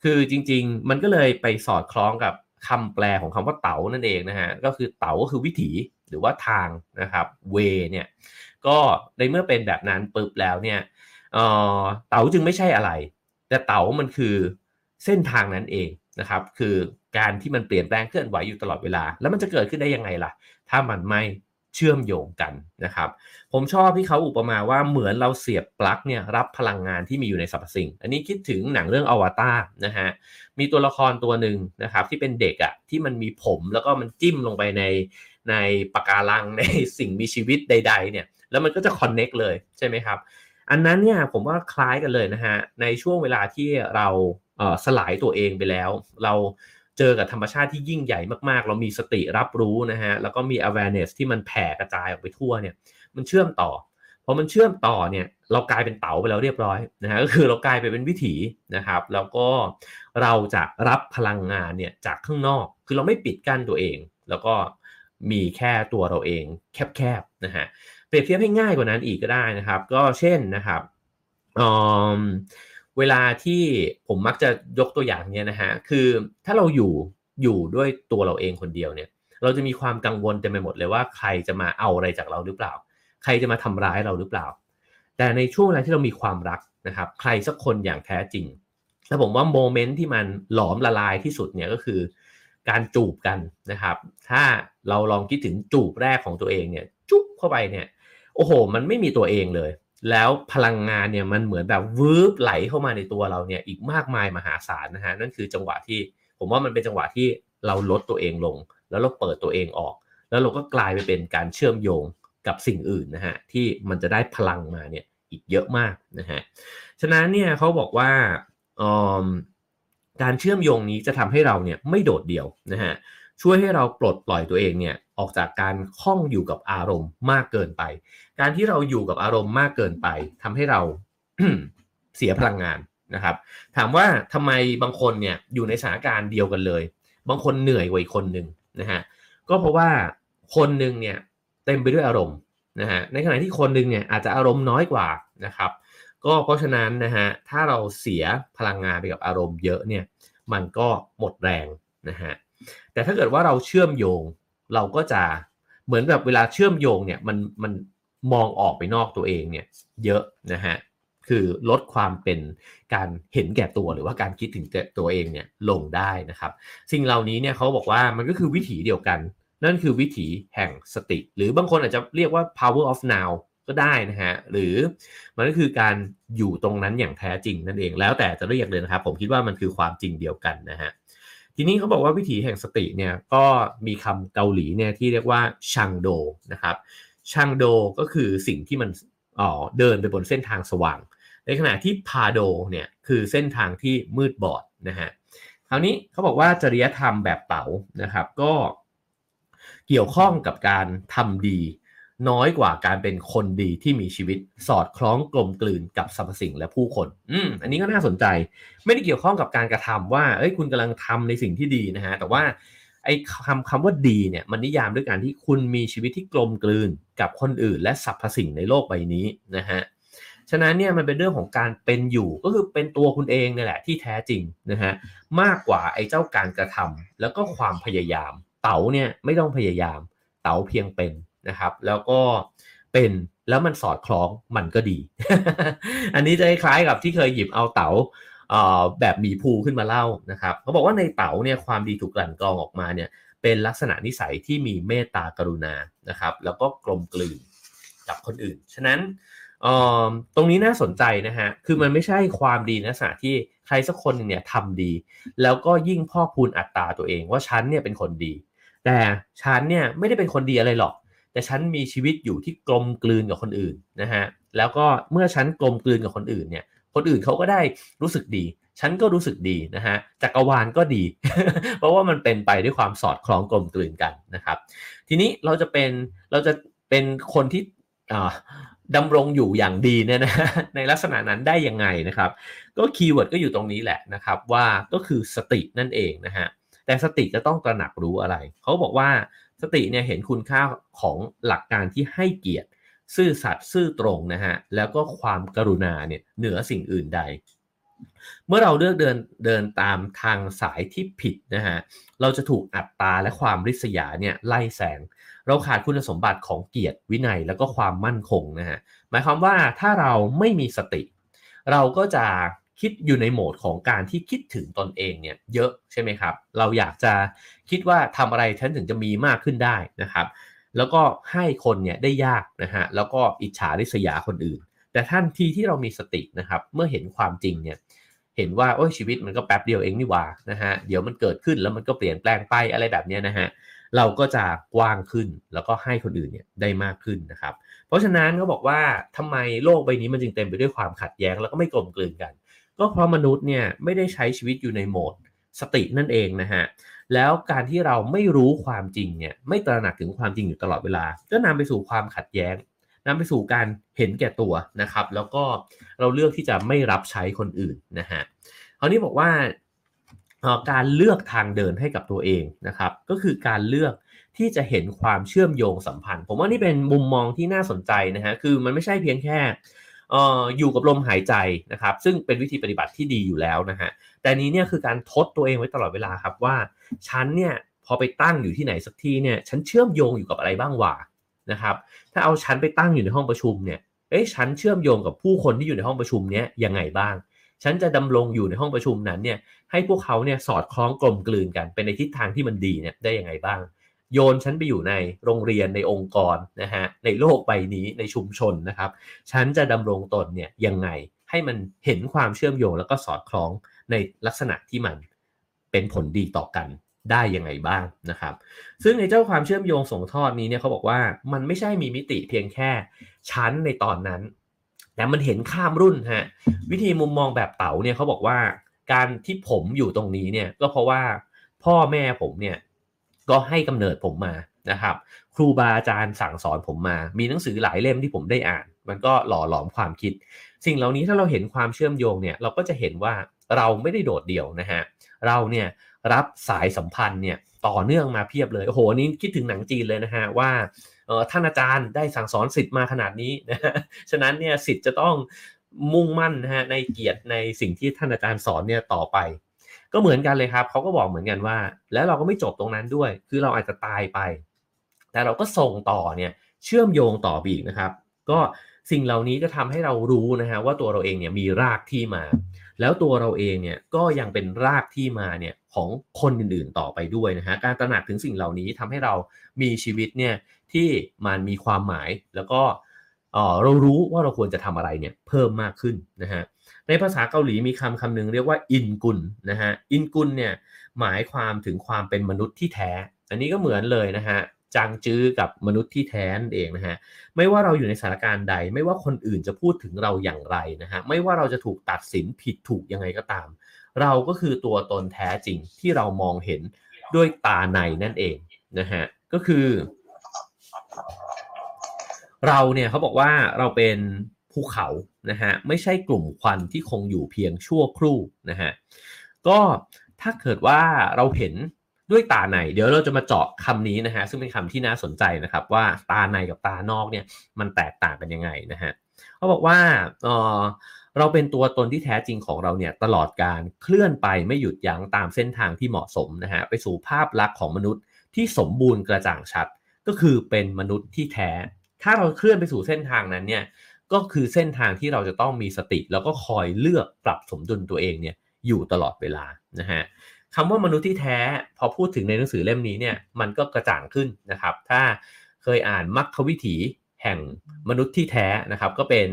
S1: คือจริง ๆ มันก็เลยไปสอดคล้องกับ คำแปลของคำว่าเต๋านั่นเองนะฮะก็คือเต๋าก็คือวิถีหรือว่าทางนะครับเวเนี่ยก็ในเมื่อเป็นแบบนั้นปุ๊บแล้วเนี่ยเต๋าจึงไม่ใช่อะไร แต่เต๋ามันคือเส้นทางนั้นเองนะครับ คือการที่มันเปลี่ยนแปลงเคลื่อนไหวอยู่ตลอดเวลา แล้วมันจะเกิดขึ้นได้ยังไงล่ะ ถ้ามันไม่ เชื่อมโยงกันนะครับ ผมชอบที่เขาอุปมาว่าเหมือนเราเสียบปลั๊กเนี่ยรับพลังงานที่มีอยู่ในสรรพสิ่ง อันนี้คิดถึงหนังเรื่องอวตารนะฮะ มีตัวละครตัวหนึ่งนะครับที่เป็นเด็กอะ่ะที่มันมีผมแล้วก็มันจิ้มลงไปในในปะการังในสิ่งมีชีวิตใด ๆ เนี่ย แล้วมันก็จะคอนเน็กเลยใช่ไหมครับ อันนั้นเนี่ยผมว่าคล้ายกันเลยนะฮะในช่วงเวลาที่เราสลายตัวเองไปแล้ว เรา เจอกับธรรมชาติที่ยิ่งใหญ่มากๆ เรามีสติรับรู้นะฮะแล้วก็มี awareness ที่มันแผ่กระจายออกไปทั่วเนี่ยมันเชื่อมต่อพอมันเชื่อมต่อเนี่ยเรากลายเป็นเต๋าไปแล้วเรียบร้อยนะฮะก็คือเรากลายไปเป็นวิถีนะครับ แล้วก็เราจะรับพลังงานเนี่ยจากข้างนอก คือเราไม่ปิดกั้นตัวเอง แล้วก็มีแค่ตัวเราเองแคบๆนะฮะเปรียบเทียบให้ง่ายกว่านั้นอีกก็ได้นะครับ ก็เช่นนะครับ เวลาที่ผมมักจะยกตัวอย่างเนี้ยนะฮะคือถ้าเราอยู่อยู่ด้วยตัวเราเองคนเดียวเนี่ย เราจะมีความกังวลเต็มไปหมดเลยว่าใครจะมาเอาอะไรจากเราหรือเปล่า ใครจะมาทำร้ายเราหรือเปล่า แต่ในช่วงเวลาที่เรามีความรักนะครับ ใครสักคนอย่างแท้จริงแล้วผมว่าโมเมนต์ที่มันหลอมละลายที่สุดเนี่ยก็คือ การจูบกันนะครับ ถ้าเราลองคิดถึงจูบแรกของตัวเองเนี่ย จุ๊บเข้าไปเนี่ย โอ้โห มันไม่มีตัวเองเลย แล้วพลังงานเนี่ยมันเหมือนแบบวืบไหลเข้ามาในตัวเราเนี่ยอีกมากมายมหาศาลนะฮะนั่นคือจังหวะที่ผมว่ามันเป็นจังหวะที่เราลดตัวเองลง แล้วเราเปิดตัวเองออก แล้วเราก็กลายไปเป็นการเชื่อมโยงกับสิ่งอื่นนะฮะที่มันจะได้พลังมาเนี่ยอีกเยอะมากนะฮะฉะนั้นเนี่ยเขาบอกว่าการเชื่อมโยงนี้จะทำให้เราเนี่ยไม่โดดเดี่ยวนะฮะช่วยให้เราปลดปล่อยตัวเองเนี่ยออกจากการคล้องอยู่กับอารมณ์มากเกินไป การที่เราอยู่กับอารมณ์มากเกินไปทำให้เราเสียพลังงานนะครับ ถามว่าทำไมบางคนเนี่ยอยู่ในสถานการณ์เดียวกันเลย บางคนเหนื่อยกว่าอีกคนหนึ่งนะฮะก็เพราะว่าคนหนึ่งเนี่ยเต็มไปด้วยอารมณ์นะฮะในขณะที่คนหนึ่งเนี่ยอาจจะอารมณ์น้อยกว่านะครับ ก็เพราะฉะนั้นนะฮะถ้าเราเสียพลังงานไปกับอารมณ์เยอะเนี่ยมันก็หมดแรงนะฮะแต่ถ้าเกิดว่าเราเชื่อมโยงเราก็จะเหมือนแบบเวลาเชื่อมโยงเนี่ยมันมัน มองออกไปนอกตัวเองเนี่ยเยอะนะฮะคือลดความเป็นการเห็นแก่ตัวหรือว่าการคิดถึงตัวเองเนี่ยลงได้นะครับ สิ่งเหล่านี้เนี่ยเขาบอกว่ามันก็คือวิถีเดียวกัน นั่นคือวิถีแห่งสติ หรือบางคนอาจจะเรียกว่า power of now ก็ได้นะฮะหรือมันก็คือการอยู่ตรงนั้นอย่างแท้จริงนั่นเองแล้วแต่จะเรียกเลยนะครับ ผมคิดว่ามันคือความจริงเดียวกันนะฮะทีนี้เขาบอกว่าวิถีแห่งสติเนี่ยก็มีคำเกาหลีเนี่ยที่เรียกว่าชังโดนะครับ ชังโดก็คือสิ่งที่มันอ๋อเดินไปบนเส้นทางสว่าง ในขณะที่พาโดเนี่ยคือเส้นทางที่มืดบอดนะฮะคราวนี้เขาบอกว่าจริยธรรมแบบเต๋านะครับก็เกี่ยวข้องกับการทำดี น้อยกว่าการเป็นคนดีที่มีชีวิตสอดคล้องกลมกลืนกับสรรพสิ่งและผู้คน อืมอันนี้ก็น่าสนใจ ไม่ได้เกี่ยวข้องกับการกระทำว่าเอ้ยคุณกำลังทำในสิ่งที่ดีนะฮะแต่ว่า ไอ้คำคำว่าดีเนี่ยมันนิยามด้วยการที่คุณมีชีวิตที่กลมกลืนกับคนอื่น และสรรพสิ่งในโลกใบนี้นะฮะฉะนั้นเนี่ยมันเป็นเรื่องของการเป็นอยู่ก็คือเป็นตัวคุณเองนี่แหละที่แท้จริงนะฮะมากกว่าไอ้เจ้าการกระทำแล้วก็ความพยายาม เต๋าเนี่ยไม่ต้องพยายาม เต๋าเพียงเป็นนะครับ แล้วก็เป็นแล้วมันสอดคล้องมันก็ดี อันนี้จะคล้ายกับที่เคยหยิบเอาเต๋า แบบมีภูขึ้นมาเล่านะครับเขาบอกว่าในเต๋าเนี่ยความดีถูกกลั่นกรองออกมาเนี่ยเป็นลักษณะนิสัยที่มีเมตตากรุณานะครับ แล้วก็กลมกลืนกับคนอื่น ฉะนั้นตรงนี้น่าสนใจนะฮะ คือมันไม่ใช่ความดีนะสะที่ใครสักคนเนี่ยทำดี แล้วก็ยิ่งพ่อคูณอัตตาตัวเองว่าฉันเนี่ยเป็นคนดี แต่ฉันเนี่ยไม่ได้เป็นคนดีอะไรหรอก แต่ฉันมีชีวิตอยู่ที่กลมกลืนกับคนอื่นนะฮะ แล้วก็เมื่อฉันกลมกลืนกับคนอื่นเนี่ย คนอื่นเขาก็ได้รู้สึกดี ฉันก็รู้สึกดีนะฮะจักรวาลก็ดี เพราะว่ามันเป็นไปด้วยความสอดคล้องกลมกลืนกันนะครับ ทีนี้เราจะเป็นเราจะเป็นคนที่ดำรงอยู่อย่างดีเนี่ยนะในลักษณะนั้นได้ยังไงนะครับ ก็คีย์เวิร์ดก็อยู่ตรงนี้แหละนะครับว่าก็คือสตินั่นเองนะฮะแต่สติจะต้องตระหนักรู้อะไร เขาบอกว่าสติเนี่ยเห็นคุณค่าของหลักการที่ให้เกียรติ ซื่อสัตย์ซื่อตรงนะฮะแล้วก็ความกรุณาเนี่ยเหนือสิ่งอื่นใด เมื่อเราเลือกเดินเดินตามทางสายที่ผิดนะฮะเราจะถูกอัตตาและความริษยาเนี่ยไล่แสง เราขาดคุณสมบัติของเกียรติวินัยแล้วก็ความมั่นคงนะฮะหมายความว่าถ้าเราไม่มีสติ เราก็จะคิดอยู่ในโหมดของการที่คิดถึงตนเองเนี่ยเยอะใช่ไหมครับ เราอยากจะคิดว่าทำอะไรฉันถึงจะมีมากขึ้นได้นะครับ แล้วก็ให้คนเนี่ยได้ยากนะฮะแล้วก็อิจฉาริษยาคนอื่น แต่ท่านทีที่เรามีสตินะครับเมื่อเห็นความจริงเนี่ยเห็นว่าโอ้ยชีวิตมันก็แป๊บเดียวเองนี่ว่านะฮะเดี๋ยวมันเกิดขึ้นแล้วมันก็เปลี่ยนแปลงไปอะไรแบบนี้นะฮะเราก็จะกว้างขึ้นแล้วก็ให้คนอื่นเนี่ยได้มากขึ้นนะครับ เพราะฉะนั้นเขาบอกว่าทำไมโลกใบนี้มันจึงเต็มไปด้วยความขัดแย้งแล้วก็ไม่กลมกลืนกัน ก็เพราะมนุษย์เนี่ยไม่ได้ใช้ชีวิตอยู่ในโหมดสตินั่นเองนะฮะ แล้วการที่เราไม่รู้ความจริงเนี่ยไม่ตระหนักถึงความจริงอยู่ตลอดเวลา ก็นำไปสู่ความขัดแย้งนำไปสู่การเห็นแก่ตัวนะครับ แล้วก็เราเลือกที่จะไม่รับใช้คนอื่นนะฮะคราวนี้บอกว่าการเลือกทางเดินให้กับตัวเองนะครับ ก็คือการเลือกที่จะเห็นความเชื่อมโยงสัมพันธ์ ผมว่านี่เป็นมุมมองที่น่าสนใจนะฮะคือมันไม่ใช่เพียงแค่ อยู่กับลมหายใจนะครับ ซึ่งเป็นวิธีปฏิบัติที่ดีอยู่แล้วนะฮะแต่นี้เนี่ยคือการทดตัวเองไว้ตลอดเวลาครับว่าฉันเนี่ยพอไปตั้งอยู่ที่ไหนสักที่เนี่ยฉันเชื่อมโยงอยู่กับอะไรบ้างวะนะครับถ้าเอาฉันไปตั้งอยู่ในห้องประชุมเนี่ยเอ๊ะฉันเชื่อมโยงกับผู้คนที่อยู่ในห้องประชุมเนี้ยยังไงบ้าง ฉันจะดำรงอยู่ในห้องประชุมนั้นเนี่ยให้พวกเขาเนี่ยสอดคล้องกลมกลืนกันเป็นในทิศทางที่มันดีเนี่ยได้ยังไงบ้าง โยนฉันไปอยู่ในโรงเรียนในองค์กรนะฮะในโลกใบนี้ในชุมชนนะครับ ฉันจะดำรงตนเนี่ยยังไงให้มันเห็นความเชื่อมโยงแล้วก็สอดคล้องในลักษณะที่มันเป็นผลดีต่อกันได้ยังไงบ้างนะครับ ซึ่งในเจ้าความเชื่อมโยงส่งทอดนี้เนี่ยเขาบอกว่ามันไม่ใช่มีมิติเพียงแค่ชั้นในตอนนั้น แต่มันเห็นข้ามรุ่นฮะวิธีมุมมองแบบเต๋าเนี่ยเขาบอกว่า การที่ผมอยู่ตรงนี้เนี่ยก็เพราะว่าพ่อแม่ผมเนี่ย ก็ให้กำเนิดผมมานะครับ ครูบาอาจารย์สั่งสอนผมมา มีหนังสือหลายเล่มที่ผมได้อ่าน มันก็หล่อหลอมความคิด สิ่งเหล่านี้ถ้าเราเห็นความเชื่อมโยงเนี่ยเราก็จะเห็นว่าเราไม่ได้โดดเดี่ยวนะฮะเราเนี่ยรับสายสัมพันธ์เนี่ยต่อเนื่องมาเพียบเลยโอ้โหนี้คิดถึงหนังจีนเลยนะฮะว่าท่านอาจารย์ได้สั่งสอนสิทธิ์มาขนาดนี้นะฉะนั้นเนี่ยสิทธิ์จะต้องมุ่งมั่นนะฮะในเกียรติในสิ่งที่ท่านอาจารย์สอนเนี่ยต่อไป ก็เหมือนกันเลยครับเขาก็บอกเหมือนกันว่า แล้วเราก็ไม่จบตรงนั้นด้วย คือเราอาจจะตายไป แต่เราก็ส่งต่อเนี่ยเชื่อมโยงต่ออีกนะครับ ก็สิ่งเหล่านี้จะทำให้เรารู้นะฮะว่าตัวเราเองเนี่ยมีรากที่มา แล้วตัวเราเองเนี่ยก็ยังเป็นรากที่มาเนี่ยของคนอื่นๆต่อไปด้วยนะฮะการตระหนักถึงสิ่งเหล่านี้ทำให้เรามีชีวิตเนี่ยที่มันมีความหมายแล้วก็เรารู้ว่าเราควรจะทำอะไรเนี่ยเพิ่มมากขึ้นนะฮะ ในภาษาเกาหลีมีคำคำหนึ่งเรียกว่าอินกุลนะฮะอินกุลเนี่ยหมายความถึงความเป็นมนุษย์ที่แท้ อันนี้ก็เหมือนเลยนะฮะจางจื้อกับมนุษย์ที่แท้นั่นเองนะฮะไม่ว่าเราอยู่ในสถานการณ์ใด ไม่ว่าคนอื่นจะพูดถึงเราอย่างไรนะฮะไม่ว่าเราจะถูกตัดสินผิดถูกยังไงก็ตาม เราก็คือตัวตนแท้จริงที่เรามองเห็นด้วยตาในนั่นเองนะฮะก็คือ เราเนี่ยเขาบอกว่าเราเป็น ภูเขานะฮะไม่ใช่กลุ่มควันที่คงอยู่เพียงชั่วครู่นะฮะก็ถ้าเกิดว่าเราเห็นด้วยตาในเดี๋ยวเราจะมาเจาะคำนี้นะฮะซึ่งเป็นคำที่น่าสนใจนะครับว่าตาในกับตานอกเนี่ยมันแตกต่างกันยังไงนะฮะเขาบอกว่าเออเราเป็นตัวตนที่แท้จริงของเราเนี่ยตลอดการเคลื่อนไปไม่หยุดยั้งตามเส้นทางที่เหมาะสมนะฮะไปสู่ภาพลักษณ์ของมนุษย์ที่สมบูรณ์กระจ่างชัด ก็คือเป็นมนุษย์ที่แท้ ถ้าเราเคลื่อนไปสู่เส้นทางนั้นเนี่ย ก็คือเส้นทางที่เราจะต้องมีสติ แล้วก็คอยเลือกปรับสมดุลตัวเองเนี่ยอยู่ตลอดเวลานะฮะคำว่ามนุษย์ที่แท้พอพูดถึงในหนังสือเล่มนี้เนี่ยมันก็กระจ่างขึ้นนะครับ ถ้าเคยอ่านมรรควิถีแห่งมนุษย์ที่แท้นะครับก็เป็น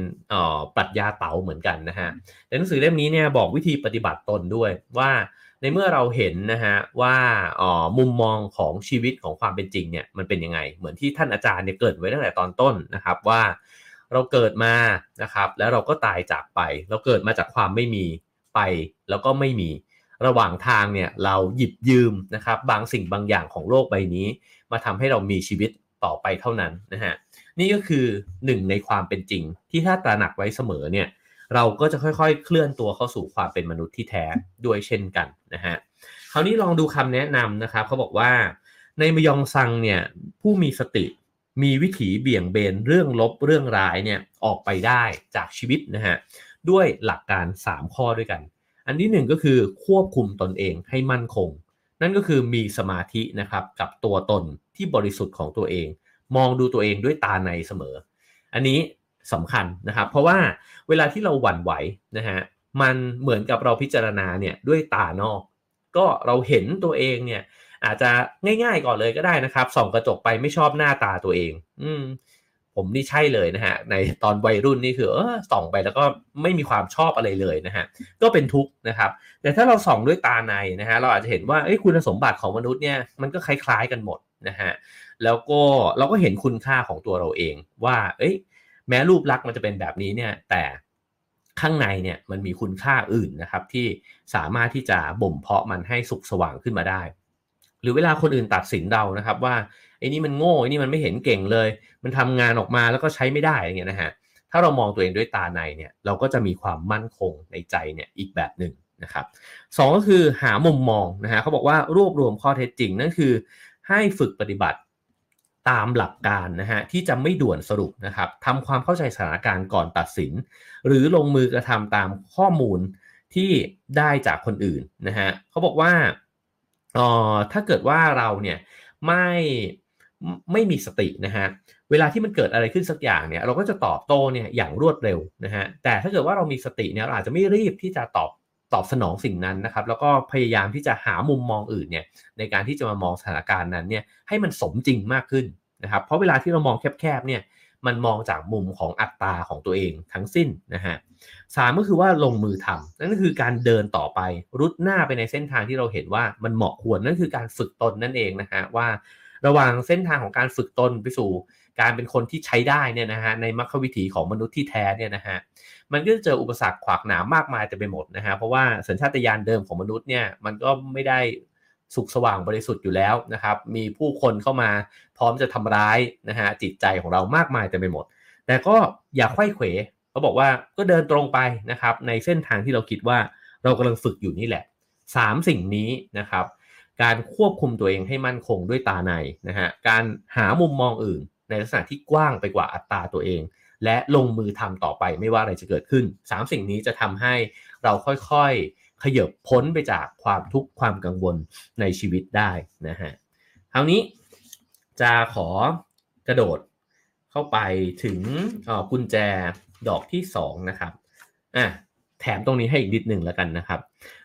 S1: ปรัชญาเต๋าเหมือนกันนะฮะในหนังสือเล่มนี้เนี่ยบอกวิธีปฏิบัติตนด้วยว่าในเมื่อเราเห็นนะฮะว่าออมุมมองของชีวิตของความเป็นจริงเนี่ยมันเป็นยังไง เหมือนที่ท่านอาจารย์เนี่ยเกิดไว้ตั้งแต่ตอนต้นนะครับว่า เราเกิดมานะครับ แล้วเราก็ตายจากไป เราเกิดมาจากความไม่มีไป แล้วก็ไม่มีระหว่างทางเนี่ยเราหยิบยืมนะครับบางสิ่งบางอย่างของโลกใบนี้ มาทำให้เรามีชีวิตต่อไปเท่านั้นนะฮะนี่ก็คือหนึ่งในความเป็นจริง ที่ถ้าตระหนักไว้เสมอเนี่ยเราก็จะค่อยๆ เคลื่อนตัวเข้าสู่ความเป็นมนุษย์ที่แท้ด้วยเช่นกันนะฮะคราวนี้ลองดูคำแนะนำนะครับเขาบอกว่าในมยองซังเนี่ยผู้มีสติ มีวิถีเบี่ยงเบนเรื่องลบเรื่องร้ายเนี่ยออกไปได้จากชีวิตนะฮะด้วยหลักการ 3 ข้อด้วยกัน อันที่หนึ่งก็คือควบคุมตนเองให้มั่นคง นั่นก็คือมีสมาธินะครับกับตัวตนที่บริสุทธิ์ของตัวเอง มองดูตัวเองด้วยตาในเสมอ อันนี้สำคัญนะครับ เพราะว่าเวลาที่เราหวั่นไหวนะฮะมันเหมือนกับเราพิจารณาเนี่ยด้วยตานอก ก็เราเห็นตัวเองเนี่ย อาจจะง่ายๆก่อนเลยก็ได้นะครับ ส่องกระจกไปไม่ชอบหน้าตาตัวเอง อืม ผมนี่ใช่เลยนะฮะ ในตอนวัยรุ่นนี่คือเออส่องไปแล้วก็ไม่มีความชอบอะไรเลยนะฮะ ก็เป็นทุกข์นะครับ แต่ถ้าเราส่องด้วยตาในนะฮะ เราอาจจะเห็นว่าคุณสมบัติของมนุษย์เนี่ยมันก็คล้ายๆกันหมดนะฮะ แล้วก็เราก็เห็นคุณค่าของตัวเราเองว่า เอ้ย แม้รูปลักษณ์มันจะเป็นแบบนี้เนี่ย แต่ข้างในเนี่ยมันมีคุณค่าอื่นนะครับที่สามารถที่จะบ่มเพาะมันให้สุกสว่างขึ้นมาได้ หรือเวลาคนอื่นตัดสินเรานะครับ ว่าไอ้นี่มันโง่ไอ้นี่มันไม่เห็นเก่งเลย มันทำงานออกมาแล้วก็ใช้ไม่ได้อย่างเงี้ยนะฮะถ้าเรามองตัวเองด้วยตาในเนี่ยเราก็จะมีความมั่นคงในใจเนี่ยอีกแบบหนึ่งนะครับสองก็คือหามุมมองนะฮะเขาบอกว่ารวบรวมข้อเท็จจริงนั่นคือ ให้ฝึกปฏิบัติตามหลักการนะฮะที่จะไม่ด่วนสรุปนะครับทำความเข้าใจสถานการณ์ก่อนตัดสิน หรือลงมือกระทำตามข้อมูลที่ได้จากคนอื่นนะฮะเขาบอกว่า เอ่อถ้าเกิดว่าเราเนี่ยไม่ไม่มีสตินะฮะเวลาที่มันเกิดอะไรขึ้นสักอย่างเนี่ยเราก็จะตอบโต้เนี่ยอย่างรวดเร็วนะฮะแต่ถ้าเกิดว่าเรามีสติเนี่ยเราอาจจะไม่รีบที่จะตอบตอบสนองสิ่งนั้นนะครับแล้วก็พยายามที่จะหามุมมองอื่นเนี่ยในการที่จะมามองสถานการณ์นั้นเนี่ยให้มันสมจริงมากขึ้นนะครับเพราะเวลาที่เรามองแคบๆเนี่ย มันมองจากมุมของอัตราของตัวเองทั้งสิ้นนะฮะสามก็คือว่าลงมือทำนั่นก็คือการเดินต่อไปรุดหน้าไปในเส้นทางที่เราเห็นว่ามันเหมาะควรนั่นคือการฝึกตนนั่นเองนะฮะว่าระหว่างเส้นทางของการฝึกตนไปสู่ การเป็นคนที่ใช้ได้เนี่ยนะฮะในมรรควิถีของมนุษย์ที่แท้เนี่ยนะฮะมันก็จะเจออุปสรรคขวากหนามมากมายแต่ไปหมดนะฮะเพราะว่าสัญชาตญาณเดิมของมนุษย์เนี่ยมันก็ไม่ได้ สุขสว่างบริสุทธิ์อยู่แล้วนะครับ มีผู้คนเข้ามาพร้อมจะทำร้ายนะฮะจิตใจของเรามากมายแต่ไปหมด แต่ก็อย่าไขว้เขวเขาบอกว่าก็เดินตรงไปนะครับในเส้นทางที่เราคิดว่าเรากำลังฝึกอยู่นี่แหละสามสิ่งนี้นะครับ การควบคุมตัวเองให้มั่นคงด้วยตาในนะฮะการหามุมมองอื่น ในลักษณะที่กว้างไปกว่าอัตราตัวเอง และลงมือทำต่อไปไม่ว่าอะไรจะเกิดขึ้น 3 สิ่งนี้จะทำให้เราค่อยๆ ขยบพ้นไปจากความทุกข์ความกังวลในชีวิตได้นะฮะคราวนี้จะขอกระโดดเข้าไปถึงกุญแจดอกที่2นะครับอะแถมตรงนี้ให้อีกนิดหนึ่งแล้วกันนะครับ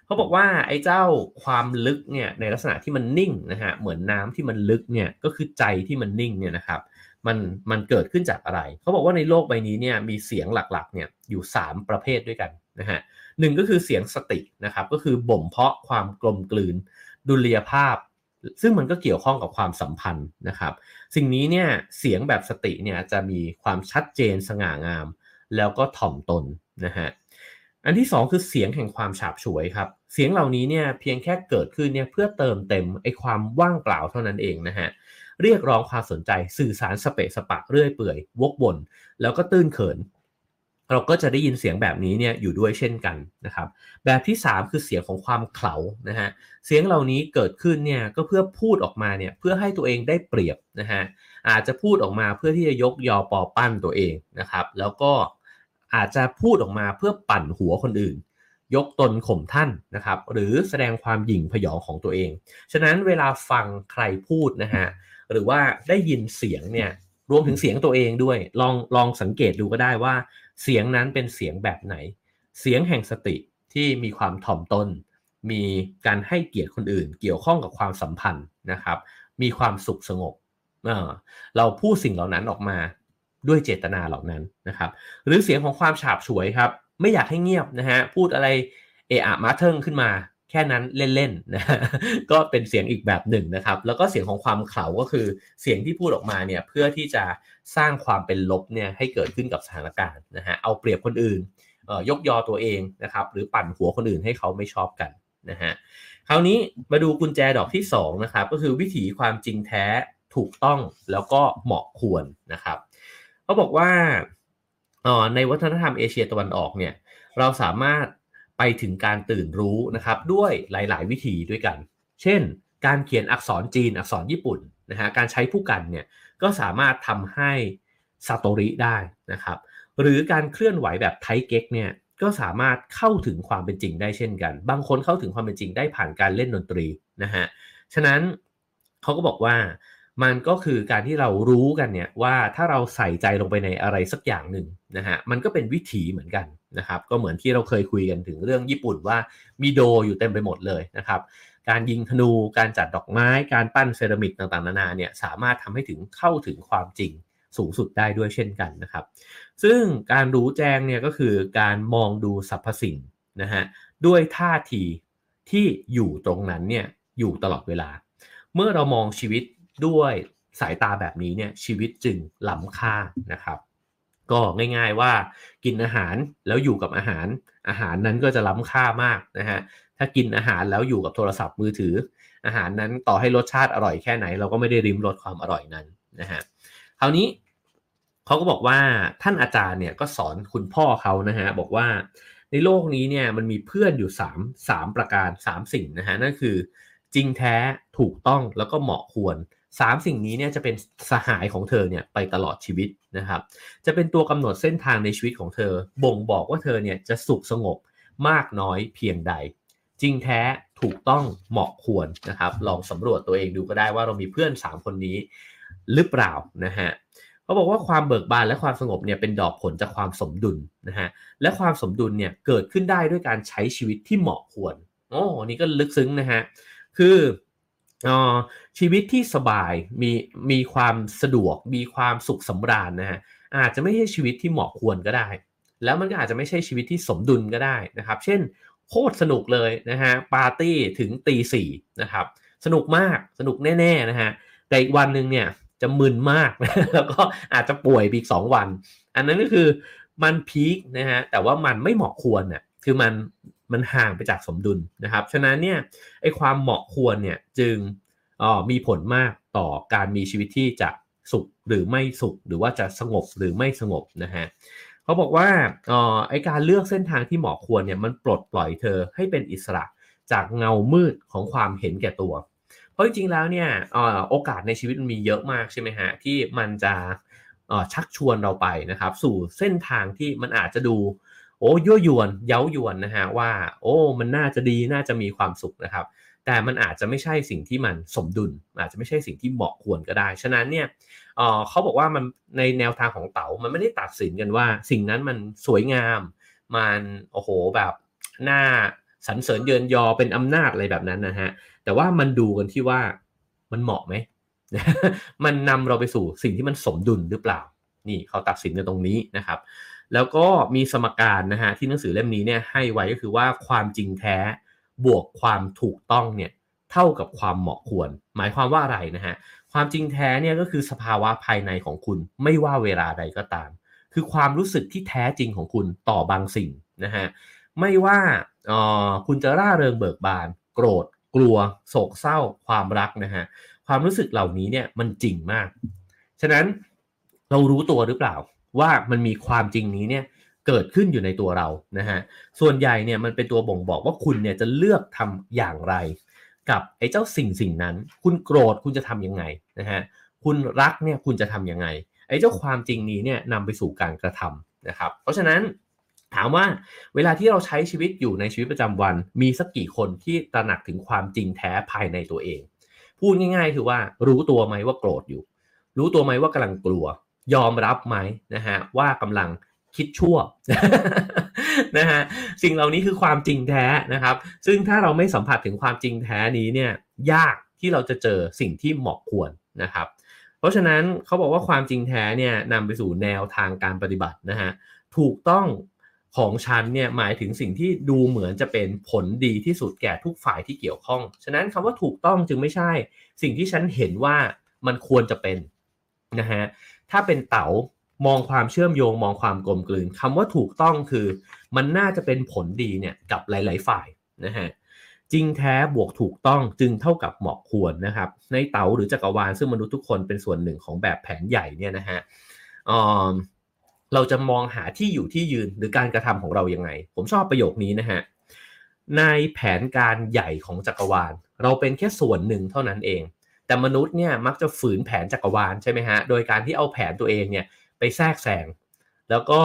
S1: เขาบอกว่าไอ้เจ้าความลึกเนี่ยในลักษณะที่มันนิ่งนะฮะเหมือนน้ำที่มันลึกเนี่ยก็คือใจที่มันนิ่งเนี่ยนะครับมันมันเกิดขึ้นจากอะไร เขาบอกว่าในโลกใบนี้เนี่ยมีเสียงหลักๆเนี่ยอยู่ 3 ประเภทด้วยกันนะฮะ หนึ่งก็คือเสียงสตินะครับก็คือบ่มเพาะความกลมกลืนดุลยภาพ ซึ่งมันก็เกี่ยวข้องกับความสัมพันธ์นะครับ สิ่งนี้เนี่ยเสียงแบบสติเนี่ยจะมีความชัดเจนสง่างาม แล้วก็ถ่อมตนนะฮะอันที่ 2 คือเสียงแห่งความฉาบฉวยครับ เสียงเหล่านี้เนี่ยเพียงแค่เกิดขึ้นเนี่ยเพื่อเติมเต็มไอ้ความว่างเปล่าเท่านั้นเองนะฮะเรียกร้องความสนใจสื่อสารสเปะสปะเรื่อยเปื่อย วกวนแล้วก็ตื้นเขิน เราก็จะได้ยินเสียงแบบนี้เนี่ยอยู่ด้วยเช่นกันนะครับแบบที่ 3 คือเสียงของความเขลานะฮะเสียงเหล่านี้เกิดขึ้นเนี่ยก็เพื่อพูดออกมาเนี่ยเพื่อให้ตัวเองได้เปรียบนะฮะอาจจะพูดออกมาเพื่อที่จะยกยอปอปั้นตัวเองนะครับแล้วก็อาจจะพูดออกมาเพื่อปั่นหัวคนอื่น ยกตนข่มท่านนะครับหรือแสดงความหยิ่งพยองของตัวเอง ฉะนั้นเวลาฟังใครพูดนะฮะหรือว่าได้ยินเสียงเนี่ย รวมถึงเสียงตัวเองด้วย ลองลองสังเกตดูก็ได้ว่า เสียงนั้นเป็นเสียงแบบไหน เสียงแห่งสติที่มีความถ่อมตน มีการให้เกียรติคนอื่น เกี่ยวข้องกับความสัมพันธ์นะครับ มีความสุขสงบเเราพูดสิ่งเหล่านั้นออกมาด้วยเจตนาเหล่านั้นนะครับ หรือเสียงของความฉาบฉวยครับ ไม่อยากให้เงียบนะฮะ พูดอะไรเอะอะมาเทิงขึ้นมา แค่นั้นเล่นๆนะก็เป็นเสียงอีกแบบหนึ่งนะครับ แล้วก็เสียงของความเข่าก็คือเสียงที่พูดออกมาเนี่ยเพื่อที่จะสร้างความเป็นลบเนี่ยให้เกิดขึ้นกับสถานการณ์นะฮะเอาเปรียบคนอื่นยกยอตัวเองนะครับหรือปั่นหัวคนอื่นให้เขาไม่ชอบกันนะฮะคราวนี้มาดูกุญแจดอกที่2นะครับก็คือวิถีความจริงแท้ถูกต้องแล้วก็เหมาะควรนะครับเขาบอกว่าในวัฒนธรรมเอเชียตะวันออกเนี่ยเราสามารถ ไปถึงการตื่นรู้นะครับด้วยหลาย ๆ วิธีด้วยกัน เช่น การเขียนอักษรจีนอักษรญี่ปุ่นนะฮะการใช้ผู้กันเนี่ยก็สามารถทำให้ซาโตริได้นะครับหรือการเคลื่อนไหวแบบไทเก๊กเนี่ยก็สามารถเข้าถึงความเป็นจริงได้เช่นกัน บางคนเข้าถึงความเป็นจริงได้ผ่านการเล่นดนตรีนะฮะฉะนั้นเขาก็บอกว่ามันก็คือการที่เรารู้กันเนี่ยว่าถ้าเราใส่ใจลงไปในอะไรสักอย่างหนึ่งนะฮะมันก็เป็นวิถีเหมือนกัน นะครับก็เหมือนที่เราเคยคุยกันถึงเรื่องญี่ปุ่นว่ามีโดอยู่เต็มไปหมดเลยนะครับการยิงธนูการจัดดอกไม้การปั้นเซรามิกต่างๆนานาเนี่ยสามารถทำให้ถึงเข้าถึงความจริงสูงสุดได้ด้วยเช่นกันนะครับ ซึ่งการรู้แจ้งเนี่ยก็คือการมองดูสรรพสิ่งนะฮะด้วยท่าทีที่อยู่ตรงนั้นเนี่ยอยู่ตลอดเวลา เมื่อเรามองชีวิตด้วยสายตาแบบนี้เนี่ยชีวิตจึงล้ำค่านะครับ ก็ง่าย ๆว่ากินอาหารแล้วอยู่กับอาหาร อาหารนั้นก็จะล้ำค่ามากนะฮะถ้ากินอาหารแล้วอยู่กับโทรศัพท์มือถือ อาหารนั้นต่อให้รสชาติอร่อยแค่ไหน เราก็ไม่ได้ริมรสความอร่อยนั้นนะฮะคราวนี้เขาก็บอกว่าท่านอาจารย์เนี่ยก็สอนคุณพ่อเขานะฮะบอกว่าในโลกนี้เนี่ยมันมีเพื่อนอยู่3 3ประการ 3 สิ่งนะฮะนั่นคือจริงแท้ถูกต้องแล้วก็เหมาะควร สามสิ่งนี้เนี่ยจะเป็นสหายของเธอเนี่ยไปตลอดชีวิตนะครับ จะเป็นตัวกำหนดเส้นทางในชีวิตของเธอ บ่งบอกว่าเธอเนี่ยจะสุขสงบมากน้อยเพียงใด จริงแท้ถูกต้องเหมาะควรนะครับ ลองสำรวจตัวเองดูก็ได้ว่าเรามีเพื่อน 3 คนนี้หรือเปล่านะฮะเขาบอกว่าความเบิกบานและความสงบเนี่ยเป็นดอกผลจากความสมดุลนะฮะและความสมดุลเนี่ยเกิดขึ้นได้ด้วยการใช้ชีวิตที่เหมาะควรโอ้นี่ก็ลึกซึ้งนะฮะคือ ชีวิตที่สบายมีมีความสะดวก มีความสุขสำราญนะฮะอาจจะไม่ใช่ชีวิตที่เหมาะควรก็ได้ แล้วมันก็อาจจะไม่ใช่ชีวิตที่สมดุลก็ได้นะครับ เช่นโคตรสนุกเลยนะฮะปาร์ตี้ถึงตีสี่นะครับสนุกมากสนุกแน่ๆนะฮะแต่อีกวันหนึ่งเนี่ยจะมึนมาก แล้วก็อาจจะป่วยอีกสองวัน อันนั้นก็คือมันพีคนะฮะแต่ว่ามันไม่เหมาะควรเนี่ยคือมัน มันห่างไปจากสมดุลนะครับ ฉะนั้นเนี่ยไอ้ความเหมาะควรเนี่ยจึงออมีผลมากต่อการมีชีวิตที่จะสุขหรือไม่สุขหรือว่าจะสงบหรือไม่สงบนะฮะเขาบอกว่าออไอการเลือกเส้นทางที่เหมาะควรเนี่ยมันปลดปล่อยเธอให้เป็นอิสระจากเงามืดของความเห็นแก่ตัว เพราะจริงๆแล้วเนี่ยโอกาสในชีวิตมันมีเยอะมากใช่ไหมฮะที่มันจะชักชวนเราไปนะครับ สู่เส้นทางที่มันอาจจะดู โอ้ยั่วยวนเย้ายวนนะฮะว่า โอ้ มันน่าจะดีน่าจะมีความสุขนะครับ แต่มันอาจจะไม่ใช่สิ่งที่มันสมดุล อาจจะไม่ใช่สิ่งที่เหมาะควรก็ได้ ฉะนั้นเนี่ยเขาบอกว่ามันในแนวทางของเต๋ามันไม่ได้ตัดสินกันว่า สิ่งนั้นมันสวยงาม มันโอ้โหแบบหน้าสรรเสริญเยินยอเป็นอำนาจอะไรแบบนั้นนะฮะแต่ว่ามันดูกันที่ว่ามันเหมาะไหมมันนำเราไปสู่สิ่งที่มันสมดุลหรือเปล่า นี่เขาตัดสินกันตรงนี้นะครับ แล้วก็มีสมการนะฮะที่หนังสือเล่มนี้เนี่ยให้ไว้ก็คือว่าความจริงแท้บวกความถูกต้องเนี่ยเท่ากับความเหมาะควร หมายความว่าอะไรนะฮะความจริงแท้เนี่ยก็คือสภาวะภายในของคุณไม่ว่าเวลาใดก็ตาม คือความรู้สึกที่แท้จริงของคุณต่อบางสิ่งนะฮะไม่ว่าออคุณจะร่าเริงเบิกบาน โกรธ กลัว โศกเศร้า ความรักนะฮะความรู้สึกเหล่านี้เนี่ยมันจริงมาก ฉะนั้นเรารู้ตัวหรือเปล่า ว่ามันมีความจริงนี้เนี่ยเกิดขึ้นอยู่ในตัวเรานะฮะส่วนใหญ่เนี่ยมันเป็นตัวบ่งบอกว่าคุณเนี่ยจะเลือกทำอย่างไร กับไอ้เจ้าสิ่งสิ่งนั้น คุณโกรธคุณจะทํำยังไงนะฮะคุณรักเนี่ยคุณจะทํำยังไงไอ้เจ้าความจริงนี้เนี่ยนำไปสู่การกระทำนะครับ เพราะฉะนั้นถามว่าเวลาที่เราใช้ชีวิตอยู่ในชีวิตประจำวัน มีสักกี่คนที่ตระหนักถึงความจริงแท้ภายในตัวเอง พูดง่าย ๆ คือว่ารู้ตัวไหมว่าโกรธอยู่ รู้ตัวไหมว่ากำลังกลัว ยอมรับไหมนะฮะว่ากำลังคิดชั่วนะฮะสิ่งเหล่านี้คือความจริงแท้นะครับ ซึ่งถ้าเราไม่สัมผัสถึงความจริงแท้นี้เนี่ยยากที่เราจะเจอสิ่งที่เหมาะควรนะครับ เพราะฉะนั้นเขาบอกว่าความจริงแท้เนี่ยนำไปสู่แนวทางการปฏิบัตินะฮะถูกต้องของฉันเนี่ยหมายถึงสิ่งที่ดูเหมือนจะเป็นผลดีที่สุดแก่ทุกฝ่ายที่เกี่ยวข้อง ฉะนั้นคำว่าถูกต้องจึงไม่ใช่ สิ่งที่ฉันเห็นว่ามันควรจะเป็นนะฮะ ถ้าเป็นเต๋ามองความเชื่อมโยงมองความกลมกลืนคำว่าถูกต้องคือ มันน่าจะเป็นผลดีเนี่ยกับหลาย ๆ ฝ่ายนะฮะจริงแท้บวกถูกต้องจึงเท่ากับเหมาะควรนะครับ ในเต๋าหรือจักรวาลซึ่งมนุษย์ทุกคนเป็นส่วนหนึ่งของแบบแผนใหญ่เนี่ยนะฮะเราจะมองหาที่อยู่ที่ยืนหรือการกระทำของเรายังไง ผมชอบประโยคนี้นะฮะในแผนการใหญ่ของจักรวาล เราเป็นแค่ส่วนหนึ่งเท่านั้นเอง แต่มนุษย์เนี่ยมักจะฝืนแผนจักรวาลใช่ไหมฮะ โดยการที่เอาแผนตัวเองเนี่ยไปแทรกแซง แล้วก็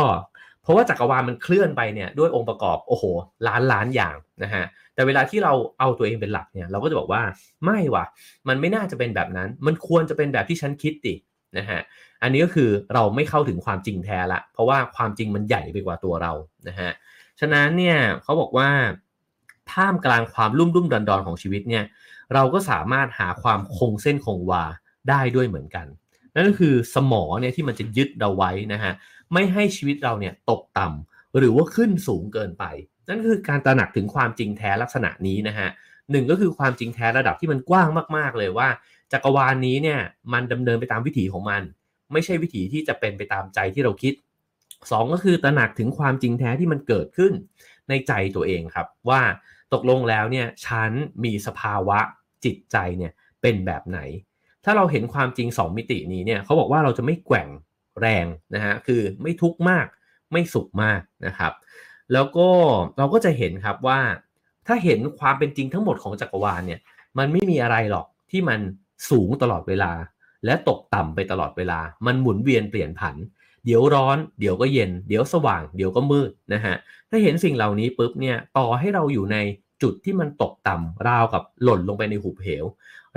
S1: เพราะว่าจักรวาลมันเคลื่อนไปเนี่ยด้วยองค์ประกอบโอ้โหล้านล้านอย่างนะฮะ แต่เวลาที่เราเอาตัวเองเป็นหลักเนี่ยเราก็จะบอกว่าไม่ว่ะ มันไม่น่าจะเป็นแบบนั้น มันควรจะเป็นแบบที่ฉันคิดดินะฮะ อันนี้ก็คือเราไม่เข้าถึงความจริงแท้ละ เพราะว่าความจริงมันใหญ่ไปกว่าตัวเรา นะฮะ ฉะนั้นเนี่ยเขาบอกว่า ท่ามกลางความลุ่มลุ่มดอนดอนของชีวิตเนี่ยเราก็สามารถหาความคงเส้นคงวาได้ด้วยเหมือนกัน นั่นก็คือสมอเนี่ยที่มันจะยึดเราไว้นะฮะไม่ให้ชีวิตเราเนี่ยตกต่ำหรือว่าขึ้นสูงเกินไป นั่นคือการตระหนักถึงความจริงแท้ลักษณะนี้นะฮะหนึ่งก็คือความจริงแท้ระดับที่มันกว้างมาก ๆ เลยว่า จักรวาลนี้เนี่ยมันดำเนินไปตามวิถีของมัน ไม่ใช่วิถีที่จะเป็นไปตามใจที่เราคิด 2 ก็คือตระหนักถึงความจริงแท้ที่มันเกิดขึ้นในใจตัวเองครับว่า ตกลงแล้วเนี่ยฉันมีสภาวะจิตใจเนี่ยเป็นแบบไหน ถ้าเราเห็นความจริง 2 มิตินี้เนี่ยเขาบอกว่าเราจะไม่แกว่งแรงนะฮะคือไม่ทุกข์มากไม่สุขมากนะครับ แล้วก็เราก็จะเห็นครับว่า ถ้าเห็นความเป็นจริงทั้งหมดของจักรวาลเนี่ยมันไม่มีอะไรหรอกที่มันสูงตลอดเวลา และตกต่ำไปตลอดเวลา มันหมุนเวียนเปลี่ยนผัน เดี๋ยวร้อน เดี๋ยวก็เย็น เดี๋ยวสว่าง เดี๋ยวก็มืดนะฮะ ถ้าเห็นสิ่งเหล่านี้ปุ๊บเนี่ย ต่อให้เราอยู่ในจุดที่มันตกต่ำราวกับหล่นลงไปในหุบเหว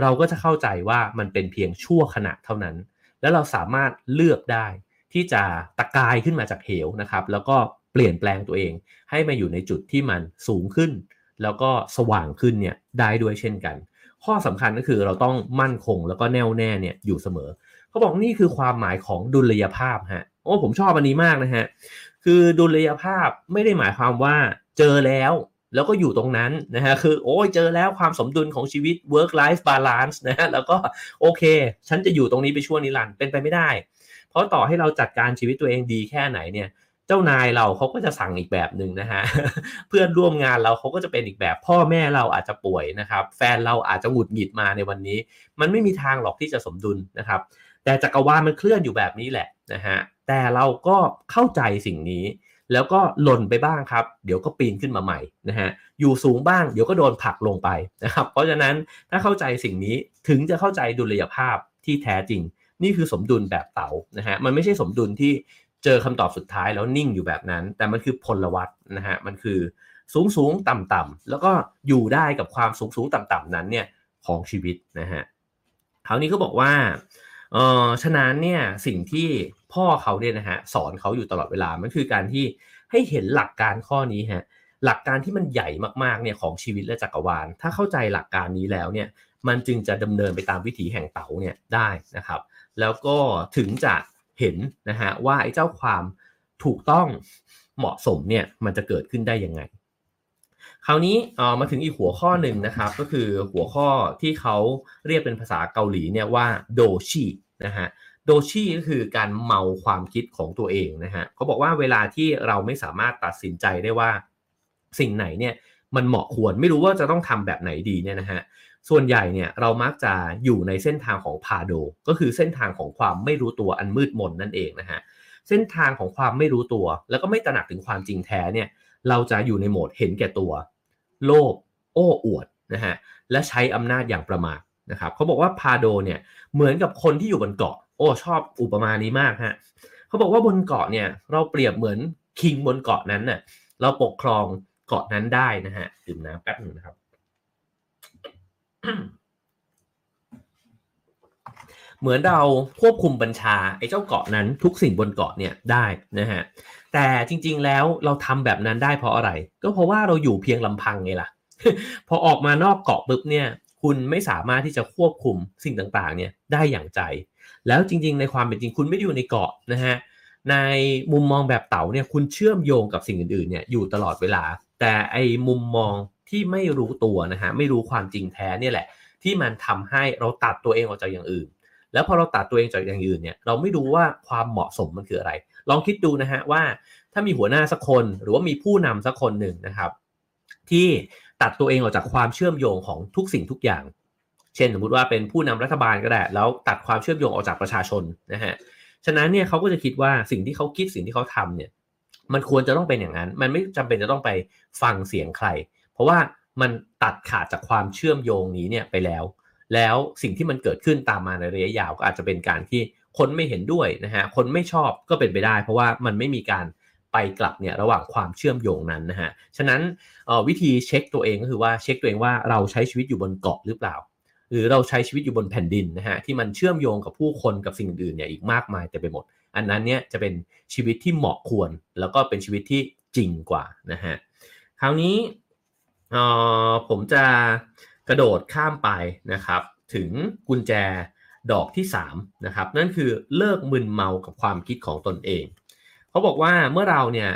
S1: เราก็จะเข้าใจว่ามันเป็นเพียงชั่วขณะเท่านั้น แล้วเราสามารถเลือกได้ที่จะตะกายขึ้นมาจากเหวนะครับ แล้วก็เปลี่ยนแปลงตัวเอง ให้มาอยู่ในจุดที่มันสูงขึ้น แล้วก็สว่างขึ้นเนี่ยได้ด้วยเช่นกัน ข้อสำคัญก็คือเราต้องมั่นคงแล้วก็แน่วแน่เนี่ยอยู่เสมอ เขาบอกนี่คือความหมายของดุลยภาพฮะ โอ้ผมชอบอันนี้มากนะฮะ คือดุลยภาพไม่ได้หมายความว่าเจอแล้วแล้วก็อยู่ตรงนั้นนะฮะคือโอ้ยเจอแล้วความสมดุลของชีวิต work life balance นะฮะแล้วก็โอเค ฉันจะอยู่ตรงนี้ไปชั่วนิรันดร์เป็นไปไม่ได้ เพราะต่อให้เราจัดการชีวิตตัวเองดีแค่ไหนเนี่ยเจ้านายเราเขาก็จะสั่งอีกแบบหนึ่งนะฮะเพื่อนร่วมงานเราเขาก็จะเป็นอีกแบบ พ่อแม่เราอาจจะป่วยนะครับ แฟนเราอาจจะหงุดหงิดมาในวันนี้ มันไม่มีทางหรอกที่จะสมดุลนะครับ แต่จักรวาลมันเคลื่อนอยู่แบบนี้แหละนะฮะ แต่เราก็เข้าใจสิ่งนี้ แล้วก็หล่นไปบ้างครับ เดี๋ยวก็ปีนขึ้นมาใหม่นะฮะอยู่สูงบ้างเดี๋ยวก็โดนผลักลงไปนะครับเพราะฉะนั้นถ้าเข้าใจสิ่งนี้ถึงจะเข้าใจดุลยภาพที่แท้จริง นี่คือสมดุลแบบเต๋านะฮะมันไม่ใช่สมดุลที่เจอคำตอบสุดท้ายแล้วนิ่งอยู่แบบนั้น แต่มันคือพลวัตนะฮะมันคือสูงสูงต่ำต่ำแล้วก็อยู่ได้กับความสูงสูงต่ำต่ำนั้นเนี่ยของชีวิตนะฮะคราวนี้เขาบอกว่าเออฉะนั้นเนี่ยสิ่งที่ พ่อเขาเนี่ยนะฮะสอนเขาอยู่ตลอดเวลา มันคือการที่ให้เห็นหลักการข้อนี้ฮะหลักการที่มันใหญ่มากๆเนี่ยของชีวิตและจักรวาล ถ้าเข้าใจหลักการนี้แล้วเนี่ยมันจึงจะดำเนินไปตามวิถีแห่งเต๋าเนี่ยได้นะครับ แล้วก็ถึงจะเห็นนะฮะว่าไอ้เจ้าความถูกต้องเหมาะสมเนี่ยมันจะเกิดขึ้นได้ยังไง คราวนี้เออมาถึงอีกหัวข้อหนึ่งนะครับ ก็คือหัวข้อที่เขาเรียกเป็นภาษาเกาหลีเนี่ยว่าโดชินะฮะ โดชิก็คือการเมาความคิดของตัวเองนะฮะเขาบอกว่าเวลาที่เราไม่สามารถตัดสินใจได้ว่า สิ่งไหนเนี่ยมันเหมาะควรไม่รู้ว่าจะต้องทำแบบไหนดีเนี่ยนะฮะส่วนใหญ่เนี่ยเรามักจะอยู่ในเส้นทางของพาโด ก็คือเส้นทางของความไม่รู้ตัวอันมืดมนนั่นเองนะฮะเส้นทางของความไม่รู้ตัว แล้วก็ไม่ตระหนักถึงความจริงแท้เนี่ยเราจะอยู่ในโหมดเห็นแก่ตัว โลภโอ้อวดนะฮะและใช้อำนาจอย่างประมาทนะครับเขาบอกว่าพาโดเนี่ยเหมือนกับคนที่อยู่บนเกาะ โอ้ชอบอุปมานี้มากฮะเขาบอกว่าบนเกาะเนี่ยเราเปรียบเหมือนคิงบนเกาะนั้นน่ะเราปกครองเกาะนั้นได้นะฮะดื่มน้ำแป๊บหนึ่งนะครับ เหมือนเราควบคุมบัญชาไอ้เจ้าเกาะนั้นทุกสิ่งบนเกาะเนี่ยได้นะฮะแต่จริง ๆแล้วเราทำแบบนั้นได้เพราะอะไร ก็เพราะว่าเราอยู่เพียงลำพังไงล่ะ พอออกมานอกเกาะปุ๊บเนี่ย คุณไม่สามารถที่จะควบคุมสิ่งต่างๆ เนี่ยได้อย่างใจ แล้วจริง ๆ ในความเป็นจริงคุณไม่ได้อยู่ในเกาะนะฮะในมุมมองแบบเต๋าเนี่ยคุณเชื่อมโยงกับสิ่งอื่นๆเนี่ยอยู่ตลอดเวลา แต่ไอ้มุมมองที่ไม่รู้ตัวนะฮะไม่รู้ความจริงแท้เนี่ยแหละ ที่มันทำให้เราตัดตัวเองออกจากอย่างอื่น แล้วพอเราตัดตัวเองจากอย่างอื่นเนี่ยเราไม่รู้ว่าความเหมาะสมมันคืออะไร ลองคิดดูนะฮะว่าถ้ามีหัวหน้าสักคนหรือว่ามีผู้นำสักคนหนึ่งนะครับ ที่ตัดตัวเองออกจากความเชื่อมโยงของทุกสิ่งทุกอย่าง เช่นสมมติว่าเป็นผู้นำรัฐบาลก็ได้ แล้วตัดความเชื่อมโยงออกจากประชาชนนะฮะฉะนั้นเนี่ยเขาก็จะคิดว่าสิ่งที่เขาคิดสิ่งที่เขาทำเนี่ยมันควรจะต้องเป็นอย่างนั้น มันไม่จำเป็นจะต้องไปฟังเสียงใคร เพราะว่ามันตัดขาดจากความเชื่อมโยงนี้เนี่ยไปแล้ว แล้วสิ่งที่มันเกิดขึ้นตามมาในระยะยาวก็อาจจะเป็นการที่คนไม่เห็นด้วยนะฮะ คนไม่ชอบก็เป็นไปได้ เพราะว่ามันไม่มีการไปกลับเนี่ยระหว่างความเชื่อมโยงนั้นนะฮะ ฉะนั้นวิธีเช็คตัวเองก็คือว่าเช็คตัวเองว่าเราใช้ชีวิตอยู่บนเกาะหรือเปล่า หรือเราใช้ชีวิตอยู่บนแผ่นดินนะฮะที่มันเชื่อมโยงกับผู้คนกับสิ่งอื่นเนี่ยอีกมากมายแต่ไปหมด อันนั้นเนี่ยจะเป็นชีวิตที่เหมาะควร แล้วก็เป็นชีวิตที่จริงกว่านะฮะคราวนี้ผมจะกระโดดข้ามไปนะครับ ถึงกุญแจดอกที่3นะครับนั่นคือเลิกมึนเมากับความคิดของตนเอง เขาบอกว่าเมื่อเราเนี่ย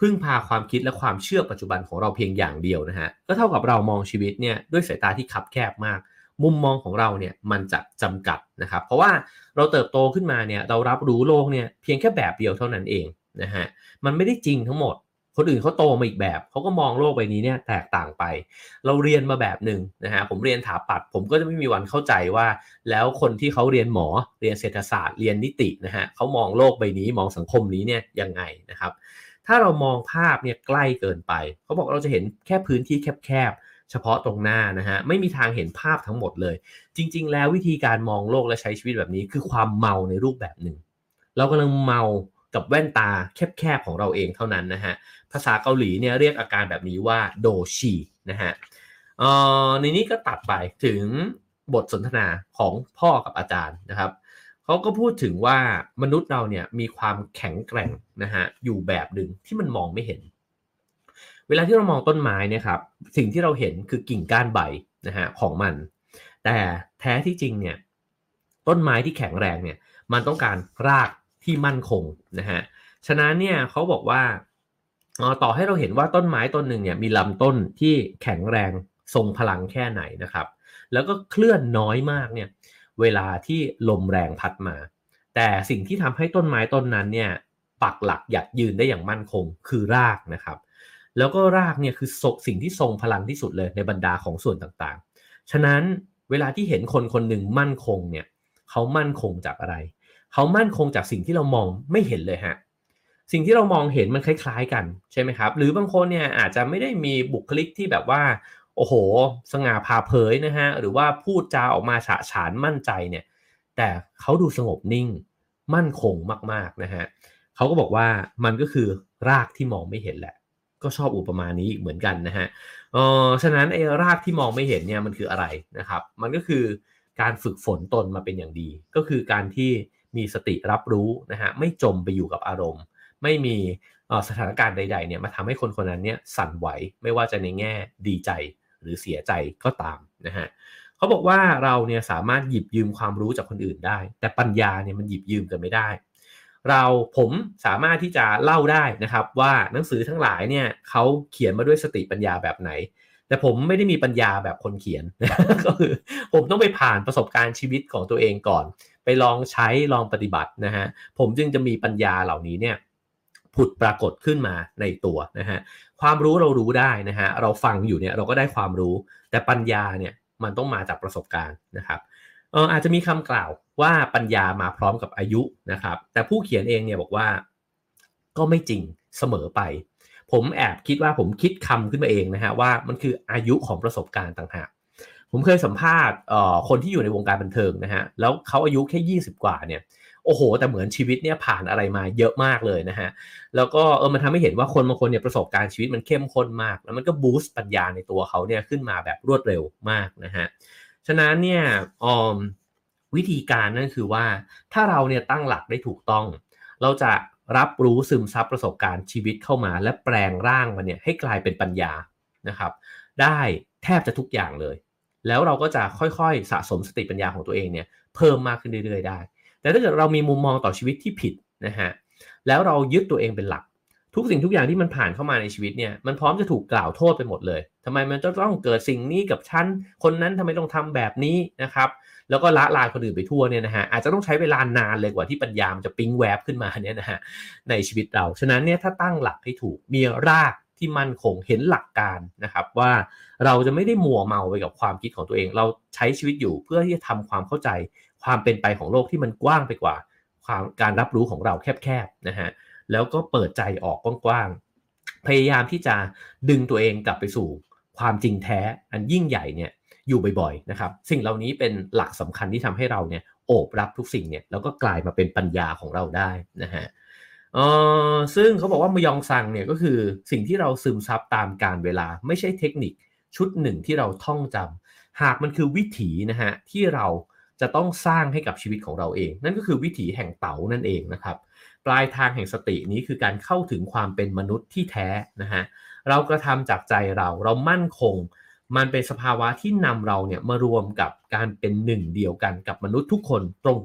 S1: พึ่งพาความคิดและความเชื่อปัจจุบันของเราเพียงอย่างเดียวนะฮะก็เท่ากับเรามองชีวิตเนี่ยด้วยสายตาที่คับแคบมาก มุมมองของเราเนี่ยมันจะจำกัดนะครับ เพราะว่าเราเติบโตขึ้นมาเนี่ยเรารับรู้โลกเนี่ยเพียงแค่แบบเดียวเท่านั้นเองนะฮะมันไม่ได้จริงทั้งหมด คนอื่นเขาโตมาอีกแบบเขาก็มองโลกใบนี้เนี่ยแตกต่างไป เราเรียนมาแบบหนึ่งนะฮะผมเรียนถาปัดผมก็จะไม่มีวันเข้าใจว่า แล้วคนที่เขาเรียนหมอเรียนเศรษฐศาสตร์ เรียนนิตินะฮะเขามองโลกใบนี้มองสังคมนี้เนี่ยยังไงนะครับถ้าเรามองภาพเนี่ยใกล้เกินไป เขาบอกเราจะเห็นแค่พื้นที่แคบ เฉพาะตรงหน้านะฮะไม่มีทางเห็นภาพทั้งหมดเลย จริง ๆ แล้ววิธีการมองโลกและใช้ชีวิตแบบนี้คือความเมาในรูปแบบหนึ่ง เรากำลังเมากับแว่นตาแคบๆของเราเองเท่านั้นนะฮะภาษาเกาหลีเนี่ยเรียกอาการแบบนี้ว่าโดชีนะฮะในนี้ก็ตัดไปถึงบทสนทนาของพ่อกับอาจารย์นะครับเขาก็พูดถึงว่ามนุษย์เราเนี่ยมีความแข็งแกร่งนะฮะอยู่แบบหนึ่งที่มันมองไม่เห็น เวลาที่เรามองต้นไม้เนี่ยครับสิ่งที่เราเห็นคือกิ่งก้านใบนะฮะของมัน แต่แท้ที่จริงเนี่ยต้นไม้ที่แข็งแรงเนี่ยมันต้องการรากที่มั่นคงนะฮะฉะนั้นเนี่ยเขาบอกว่าต่อให้เราเห็นว่าต้นไม้ต้นหนึ่งเนี่ยมีลำต้นที่แข็งแรงทรงพลังแค่ไหนนะครับ แล้วก็เคลื่อนน้อยมากเนี่ยเวลาที่ลมแรงพัดมา แต่สิ่งที่ทำให้ต้นไม้ต้นนั้นเนี่ยปักหลักหยัดยืนได้อย่างมั่นคงคือรากนะครับ แล้วก็รากเนี่ยคือสิ่งที่ทรงพลังที่สุดเลยในบรรดาของส่วนต่างๆ ฉะนั้นเวลาที่เห็นคนคนหนึ่งมั่นคงเนี่ยเขามั่นคงจากอะไร เขามั่นคงจากสิ่งที่เรามองไม่เห็นเลยฮะสิ่งที่เรามองเห็นมันคล้าย ๆ กันใช่ไหมครับ หรือบางคนเนี่ยอาจจะไม่ได้มีบุคลิกที่แบบว่าโอ้โห สง่าพาเผยนะฮะหรือว่าพูดจาออกมาฉะฉานมั่นใจเนี่ย แต่เขาดูสงบนิ่ง มั่นคงมากๆนะฮะเขาก็บอกว่ามันก็คือรากที่มองไม่เห็นแหละ ก็ชอบอุปมานี้เหมือนกันนะฮะเออฉะนั้นไอ้รากที่มองไม่เห็นเนี่ยมันคืออะไรนะครับ มันก็คือการฝึกฝนตนมาเป็นอย่างดี ก็คือการที่มีสติรับรู้นะฮะไม่จมไปอยู่กับอารมณ์ ไม่มีสถานการณ์ใดๆเนี่ยมาทำให้คนคนนั้นเนี่ยสั่นไหวไม่ว่าจะในแง่ดีใจหรือเสียใจก็ตามนะฮะเขาบอกว่าเราเนี่ยสามารถหยิบยืมความรู้จากคนอื่นได้ แต่ปัญญาเนี่ยมันหยิบยืมกันไม่ได้ เราผมสามารถที่จะเล่าได้นะครับ ว่าหนังสือทั้งหลายเนี่ยเขาเขียนมาด้วยสติปัญญาแบบไหน แต่ผมไม่ได้มีปัญญาแบบคนเขียนก็คือผมต้องไปผ่านประสบการณ์ชีวิตของตัวเองก่อน ไปลองใช้ลองปฏิบัตินะฮะผมจึงจะมีปัญญาเหล่านี้เนี่ยผุดปรากฏขึ้นมาในตัวนะฮะความรู้เรารู้ได้นะฮะเราฟังอยู่เนี่ยเราก็ได้ความรู้ แต่ปัญญาเนี่ยมันต้องมาจากประสบการณ์นะครับเอออาจจะมีคำกล่าวว่าปัญญามาพร้อมกับอายุนะครับ แต่ผู้เขียนเองเนี่ยบอกว่าก็ไม่จริงเสมอไป ผมแอบคิดว่าผมคิดคำขึ้นมาเองนะฮะว่ามันคืออายุของประสบการณ์ต่างหากผมเคยสัมภาษณ์คนที่อยู่ในวงการบันเทิงนะฮะแล้วเขาอายุแค่ 20 กว่าเนี่ยโอ้โห แต่เหมือนชีวิตเนี่ยผ่านอะไรมาเยอะมากเลยนะฮะแล้วก็เออมันทำให้เห็นว่าคนบางคนเนี่ยประสบการณ์ชีวิตมันเข้มข้นมาก แล้วมันก็บูสต์ปัญญาในตัวเขาเนี่ยขึ้นมาแบบรวดเร็วมากนะฮะ ฉะนั้นเนี่ยออมวิธีการนั่นคือว่า ถ้าเราเนี่ยตั้งหลักได้ถูกต้อง เราจะรับรู้ซึมซับประสบการณ์ชีวิตเข้ามา และแปลงร่างมันเนี่ยให้กลายเป็นปัญญานะครับ ได้แทบจะทุกอย่างเลย แล้วเราก็จะค่อยๆสะสมสติปัญญาของตัวเองเนี่ยเพิ่มมากขึ้นเรื่อยๆได้ แต่ถ้าเกิดเรามีมุมมองต่อชีวิตที่ผิดนะฮะแล้วเรายึดตัวเองเป็นหลัก ทุกสิ่งทุกอย่างที่มันผ่านเข้ามาในชีวิตเนี่ยมันพร้อมจะถูกกล่าวโทษไปหมดเลยทำไมมันจะต้องเกิดสิ่งนี้กับฉันคนนั้นทำไมต้องทำแบบนี้นะครับแล้วก็ละลายคนอื่นไปทั่วเนี่ยนะฮะอาจจะต้องใช้เวลานานเลยกว่าที่ปัญญามจะปิ้งแวบขึ้นมาเนี่ยนะฮะในชีวิตเรา ฉะนั้นเนี่ยถ้าตั้งหลักให้ถูกมีรากที่มั่นคงเห็นหลักการนะครับว่าเราจะไม่ได้มัวเมาไปกับความคิดของตัวเอง เราใช้ชีวิตอยู่เพื่อที่จะทำความเข้าใจความเป็นไปของโลกที่มันกว้างไปกว่าความการรับรู้ของเราแคบๆนะฮะ แล้วก็เปิดใจออกกว้างๆพยายามที่จะดึงตัวเองกลับไปสู่ความจริงแท้อันยิ่งใหญ่เนี่ยอยู่บ่อยๆนะครับสิ่งเหล่านี้เป็นหลักสำคัญที่ทำให้เราเนี่ยโอบรับทุกสิ่งเนี่ยแล้วก็กลายมาเป็นปัญญาของเราได้นะฮะเออซึ่งเขาบอกว่ามยองซังเนี่ยก็คือสิ่งที่เราซึมซับตามการเวลาไม่ใช่เทคนิคชุดหนึ่งที่เราท่องจำหากมันคือวิถีนะฮะที่เราจะต้องสร้างให้กับชีวิตของเราเอง นั่นก็คือวิถีแห่งเต๋านั่นเองนะครับ ปลายทางแห่งสตินี้คือการเข้าถึงความเป็นมนุษย์ที่แท้นะฮะเรากระทำจากใจเราเรามั่นคง มันเป็นสภาวะที่นำเราเนี่ยมารวมกับการเป็นหนึ่งเดียวกันกับมนุษย์ทุกคนตรง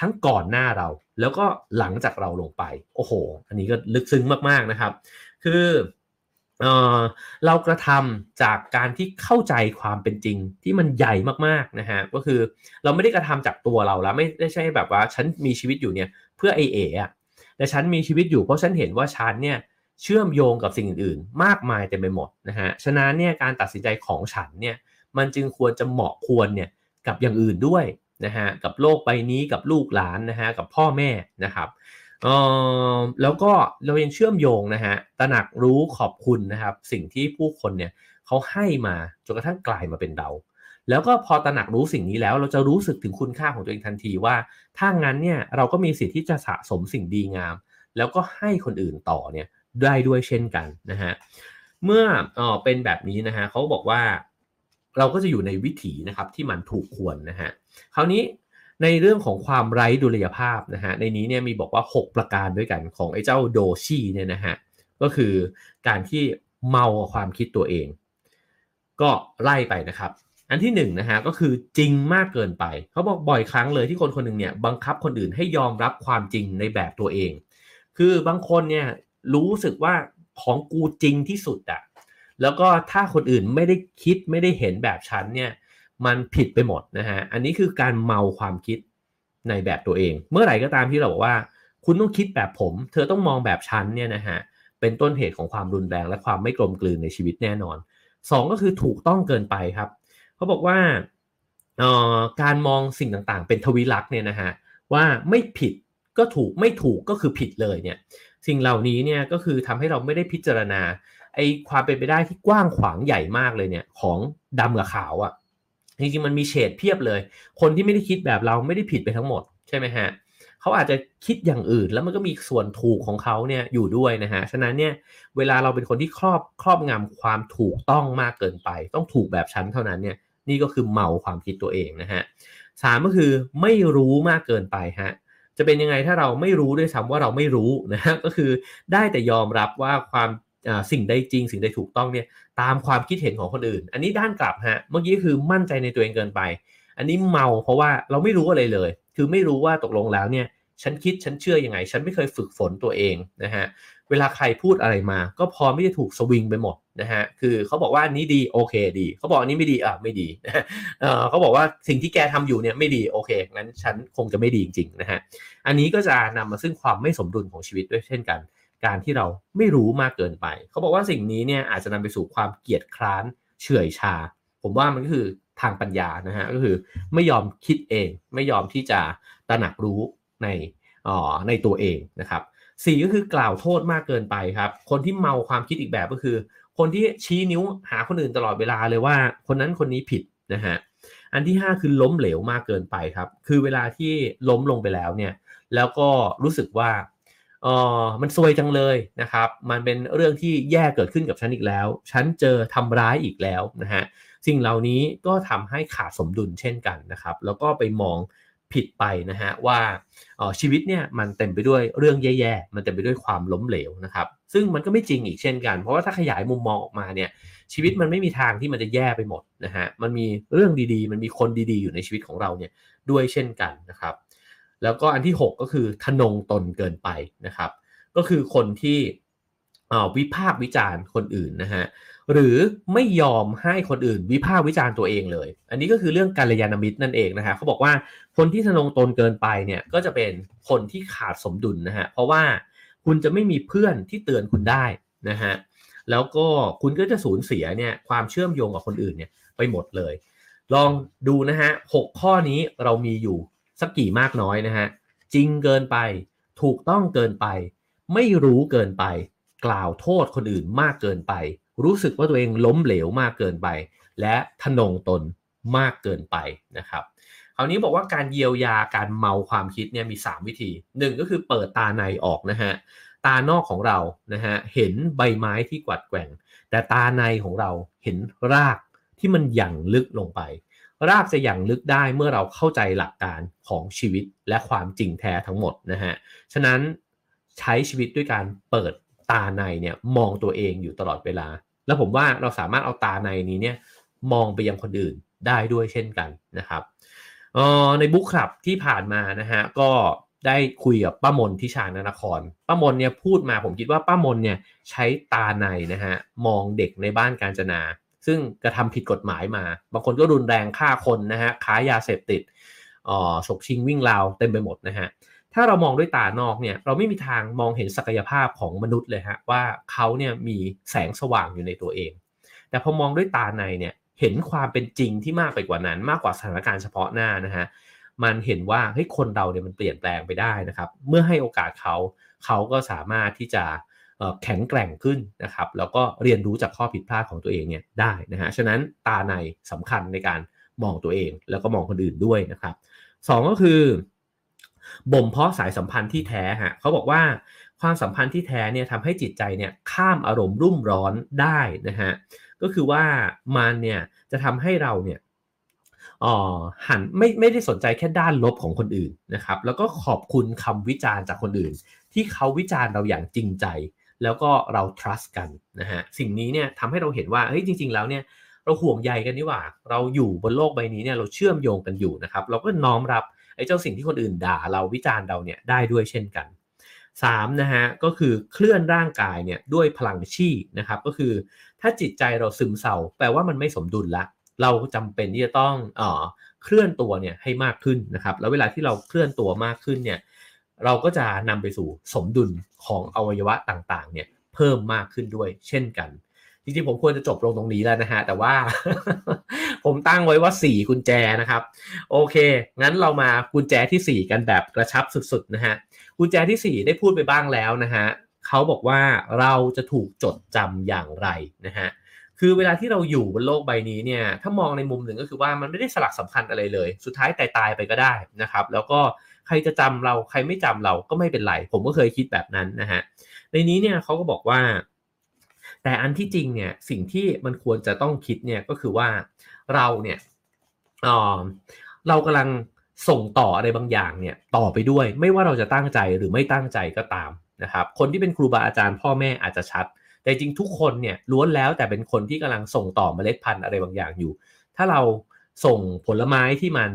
S1: ทั้งก่อนหน้าเรา แล้วก็หลังจากเราลงไป โอ้โห อันนี้ก็ลึกซึ้งมากๆนะครับ คือเออเรากระทำจากการที่เข้าใจความเป็นจริงที่มันใหญ่มากๆนะฮะก็คือเราไม่ได้กระทำจากตัวเราแล้วไม่ได้ใช่แบบว่าฉันมีชีวิตอยู่เนี่ยเพื่อไอเอะ แต่ฉันมีชีวิตอยู่เพราะฉันเห็นว่าฉันเนี่ยเชื่อมโยงกับสิ่งอื่นๆ มากมายเต็มไปหมดนะฮะฉะนั้นเนี่ยการตัดสินใจของฉันเนี่ยมันจึงควรจะเหมาะควรเนี่ยกับอย่างอื่นด้วยนะฮะกับโลกใบนี้กับลูกหลานนะฮะกับพ่อแม่นะครับเออแล้วก็เรายังเชื่อมโยงนะฮะตระหนักรู้ขอบคุณนะครับ สิ่งที่ผู้คนเนี่ยเขาให้มาจนกระทั่งกลายมาเป็นเรา แล้วก็พอตระหนักรู้สิ่งนี้แล้ว เราจะรู้สึกถึงคุณค่าของตัวเองทันทีว่า ถ้างั้นเนี่ยเราก็มีสิทธิ์ที่จะสะสมสิ่งดีงาม แล้วก็ให้คนอื่นต่อเนี่ยได้ด้วยเช่นกันนะฮะเมื่อเออเป็นแบบนี้นะฮะเขาบอกว่าเราก็จะอยู่ในวิถีนะครับที่มันถูกควรนะฮะคราวนี้ในเรื่องของความไร้ดุลยภาพนะฮะในนี้เนี่ยมีบอกว่า 6 ประการด้วยกันของไอ้เจ้าโดชีเนี่ยนะฮะก็คือการที่เมาความคิดตัวเอง ก็ไล่ไปนะครับ อันที่1นนะฮะก็คือจริงมากเกินไป เขาบอกบ่อยครั้งเลยที่คนคนหนึ่งเนี่ยบังคับคนอื่นให้ยอมรับความจริงในแบบตัวเอง คือบางคนเนี่ยรู้สึกว่าของกูจริงที่สุดอะแล้วก็ถ้าคนอื่นไม่ได้คิดไม่ได้เห็นแบบฉันเนี่ยมันผิดไปหมดนะฮะอันนี้คือการเมาความคิดในแบบตัวเอง เมื่อไหร่ก็ตามที่เราบอกว่า คุณต้องคิดแบบผม เธอต้องมองแบบฉันเนี่ยนะฮะเป็นต้นเหตุของความรุนแรงและความไม่กลมกลืนในชีวิตแน่นอน 2 ก็คือถูกต้องเกินไปครับ เขาบอกว่าการมองสิ่งต่างๆ เป็นทวิลักษ์เนี่ยนะฮะว่าไม่ผิดก็ถูกไม่ถูกก็คือผิดเลยเนี่ยสิ่งเหล่านี้เนี่ยก็คือทำให้เราไม่ได้พิจารณาไอ้ความเป็นไปได้ที่กว้างขวางใหญ่มากเลยเนี่ยของดำกับขาวอะ่ะจริงๆมันมีเฉดเพียบเลย คนที่ไม่ได้คิดแบบเราไม่ได้ผิดไปทั้งหมดใช่ไหมฮะเขาอาจจะคิดอย่างอื่นแล้วมันก็มีส่วนถูกของเขาเนี่ยอยู่ด้วยนะฮะฉะนั้นเนี่ยเวลาเราเป็นคนที่ครอบครอบงำความถูกต้องมากเกินไป ต้องถูกแบบชั้นเท่านั้นเนี่ย นี่ก็คือเมาความคิดตัวเองนะฮะสามก็คือไม่รู้มากเกินไปฮะจะเป็นยังไงถ้าเราไม่รู้ด้วยซ้ำว่าเราไม่รู้นะฮะก็คือได้แต่ยอมรับว่าความสิ่งใดจริง สิ่งใดถูกต้องเนี่ยตามความคิดเห็นของคนอื่น อันนี้ด้านกลับฮะเมื่อกี้คือมั่นใจในตัวเองเกินไป อันนี้เมาเพราะว่าเราไม่รู้อะไรเลย คือไม่รู้ว่าตกลงแล้วเนี่ยฉันคิดฉันเชื่ออยังไง ฉันไม่เคยฝึกฝนตัวเองนะฮะ เวลาใครพูดอะไรมา ก็พอไม่ได้ถูกสวิงไปหมดนะฮะคือเขาบอกว่านี้ดีโอเคดีเขาบอกอันนี้ไม่ดีอะไม่ดีเออเขาบอกว่าสิ่งที่แกทำอยู่เนี่ยไม่ดีโอเคงั้นฉันคงจะไม่ดีจริงๆนะฮะอันนี้ก็จะนำมาซึ่งความไม่สมดุลของชีวิตด้วยเช่นกัน การที่เราไม่รู้มากเกินไป เขาบอกว่าสิ่งนี้เนี่ยอาจจะนำไปสู่ความเกียดคร้านเฉื่อยชา ผมว่ามันก็คือทางปัญญานะฮะก็คือไม่ยอมคิดเอง ไม่ยอมที่จะตระหนักรู้ในอ๋อในตัวเองนะครับ สี่ก็คือกล่าวโทษมากเกินไปครับ คนที่เมาความคิดอีกแบบก็คือ คนที่ชี้นิ้วหาคนอื่นตลอดเวลาเลยว่า คนนั้นคนนี้ผิดนะฮะอันที่ 5 คือล้มเหลวมากเกินไปครับ คือเวลาที่ล้มลงไปแล้วเนี่ย แล้วก็รู้สึกว่าอ๋อมันซวยจังเลยนะครับ มันเป็นเรื่องที่แย่เกิดขึ้นกับฉันอีกแล้ว ฉันเจอทำร้ายอีกแล้วนะฮะ สิ่งเหล่านี้ก็ทำให้ขาดสมดุลเช่นกันนะครับ แล้วก็ไปมอง ผิดไปนะฮะว่าชีวิตเนี่ยมันเต็มไปด้วยเรื่องแย่ๆ มันเต็มไปด้วยความล้มเหลวนะครับ ซึ่งมันก็ไม่จริงอีกเช่นกัน เพราะว่าถ้าขยายมุมมองออกมาเนี่ยชีวิตมันไม่มีทางที่มันจะแย่ไปหมดนะฮะ มันมีเรื่องดีๆ มันมีคนดีๆ อยู่ในชีวิตของเราเนี่ยด้วยเช่นกันนะครับ แล้วก็อันที่ 6 ก็คือทนงตนเกินไปนะครับ ก็คือคนที่วิพากษ์วิจารณ์คนอื่นนะฮะหรือไม่ยอมให้คนอื่นวิพากษ์วิจารณ์ตัวเองเลย อันนี้ก็คือเรื่องการยานามิตรนั่นเองนะฮะเขาบอกว่า คนที่ทะนงตนเกินไปเนี่ยก็จะเป็นคนที่ขาดสมดุลนะฮะเพราะว่าคุณจะไม่มีเพื่อนที่เตือนคุณได้นะฮะแล้วก็คุณก็จะสูญเสียเนี่ยความเชื่อมโยงกับคนอื่นเนี่ยไปหมดเลย ลองดูนะฮะหกข้อนี้เรามีอยู่สักกี่มากน้อยนะฮะจริงเกินไป ถูกต้องเกินไป ไม่รู้เกินไป กล่าวโทษคนอื่นมากเกินไป รู้สึกว่าตัวเองล้มเหลวมากเกินไป และทะนงตนมากเกินไปนะครับ คราวนี้บอกว่าการเยียวยาการเมาความคิดเนี่ยมี 3 วิธี 1 ก็คือเปิดตาในออกนะฮะตานอกของเรานะฮะเห็นใบไม้ที่กวัดแกว่ง แต่ตาในของเราเห็นรากที่มันหยั่งลึกลงไป รากจะหยั่งลึกได้เมื่อเราเข้าใจหลักการของชีวิตและความจริงแท้ทั้งหมดนะฮะฉะนั้นใช้ชีวิตด้วยการเปิดตาในเนี่ยมองตัวเองอยู่ตลอดเวลา แล้วผมว่าเราสามารถเอาตาในนี้เนี่ยมองไปยังคนอื่นได้ด้วยเช่นกันนะครับ ออในบุ๊คคลับที่ผ่านมานะฮะก็ได้คุยกับป้ามนทิชานนครป้ามนเนี่ยพูดมาผมคิดว่าป้ามนเนี่ยใช้ตาในนะฮะมองเด็กในบ้านการจนา ซึ่งกระทำผิดกฎหมายมา บางคนก็รุนแรงฆ่าคนนะฮะค้ายาเสพติดอ๋อฉกชิงวิ่งราวเต็มไปหมดนะฮะถ้าเรามองด้วยตานอกเนี่ยเราไม่มีทางมองเห็นศักยภาพของมนุษย์เลยฮะว่าเขาเนี่ยมีแสงสว่างอยู่ในตัวเอง แต่พอมองด้วยตาในเนี่ย เห็นความเป็นจริงที่มากไปกว่านั้น มากกว่าสถานการณ์เฉพาะหน้านะฮะมันเห็นว่าเฮ้ยคนเราเนี่ยมันเปลี่ยนแปลงไปได้นะครับ เมื่อให้โอกาสเขาเขาก็สามารถที่จะแข็งแกร่งขึ้นนะครับแล้วก็เรียนรู้จากข้อผิดพลาดของตัวเองเนี่ยได้นะฮะฉะนั้นตาในสำคัญในการมองตัวเอง แล้วก็มองคนอื่นด้วยนะครับสองก็คือบ่มเพาะสายสัมพันธ์ที่แท้ฮะเขาบอกว่าความสัมพันธ์ที่แท้เนี่ยทำให้จิตใจเนี่ยข้ามอารมณ์รุ่มร้อนได้นะฮะ ก็คือว่ามันเนี่ยจะทำให้เราเนี่ยออหันไม่ไม่ได้สนใจแค่ด้านลบของคนอื่นนะครับแล้วก็ขอบคุณคำวิจารณ์จากคนอื่น ที่เขาวิจารณ์เราอย่างจริงใจ แล้วก็เรา trust กันนะฮะสิ่งนี้เนี่ยทำให้เราเห็นว่าเฮ้ยจริง ๆ แล้วเนี่ยเราห่วงใยกันนี่หว่า เราอยู่บนโลกใบนี้เนี่ยเราเชื่อมโยงกันอยู่นะครับเราก็น้อมรับไอ้เจ้าสิ่งที่คนอื่นด่าเราวิจารณ์เราเนี่ยได้ด้วยเช่นกัน3นะฮะก็คือเคลื่อนร่างกายเนี่ยด้วยพลังชีนะครับก็คือถ้าจิตใจเราซึมเศร้าแปลว่ามันไม่สมดุลละ เราจำเป็นที่จะต้องเอ่อเคลื่อนตัวเนี่ยให้มากขึ้นนะครับ แล้วเวลาที่เราเคลื่อนตัวมากขึ้นเนี่ยเราก็จะนำไปสู่สมดุลของอวัยวะต่างๆ เนี่ยเพิ่มมากขึ้นด้วยเช่นกันจริงๆผมควรจะจบลงตรงนี้แล้วนะฮะแต่ว่า ผมตั้งไว้ว่า 4 กุญแจนะครับ โอเค งั้นเรามากุญแจที่ 4 กันแบบกระชับสุดๆนะฮะกุญแจที่ 4 ได้พูดไปบ้างแล้วนะฮะ เขาบอกว่าเราจะถูกจดจำอย่างไรนะฮะคือเวลาที่เราอยู่บนโลกใบนี้เนี่ยถ้ามองในมุมหนึ่งก็คือว่ามันไม่ได้สลักสำคัญอะไรเลย สุดท้ายตายตายไปก็ได้นะครับ แล้วก็ใครจะจำเราใครไม่จำเราก็ไม่เป็นไร ผมก็เคยคิดแบบนั้นนะฮะในนี้เนี่ยเขาก็บอกว่า แต่อันที่จริงเนี่ยสิ่งที่มันควรจะต้องคิดเนี่ยก็คือว่าเราเนี่ยเรากำลังส่งต่ออะไรบางอย่างเนี่ยต่อไปด้วย ไม่ว่าเราจะตั้งใจหรือไม่ตั้งใจก็ตาม นะครับคนที่เป็นครูบาอาจารย์พ่อแม่อาจจะชัด แต่จริงทุกคนเนี่ยล้วนแล้วแต่เป็นคนที่กำลังส่งต่อเมล็ดพันธุ์อะไรบางอย่างอยู่ ถ้าเราส่งผลไม้ที่มัน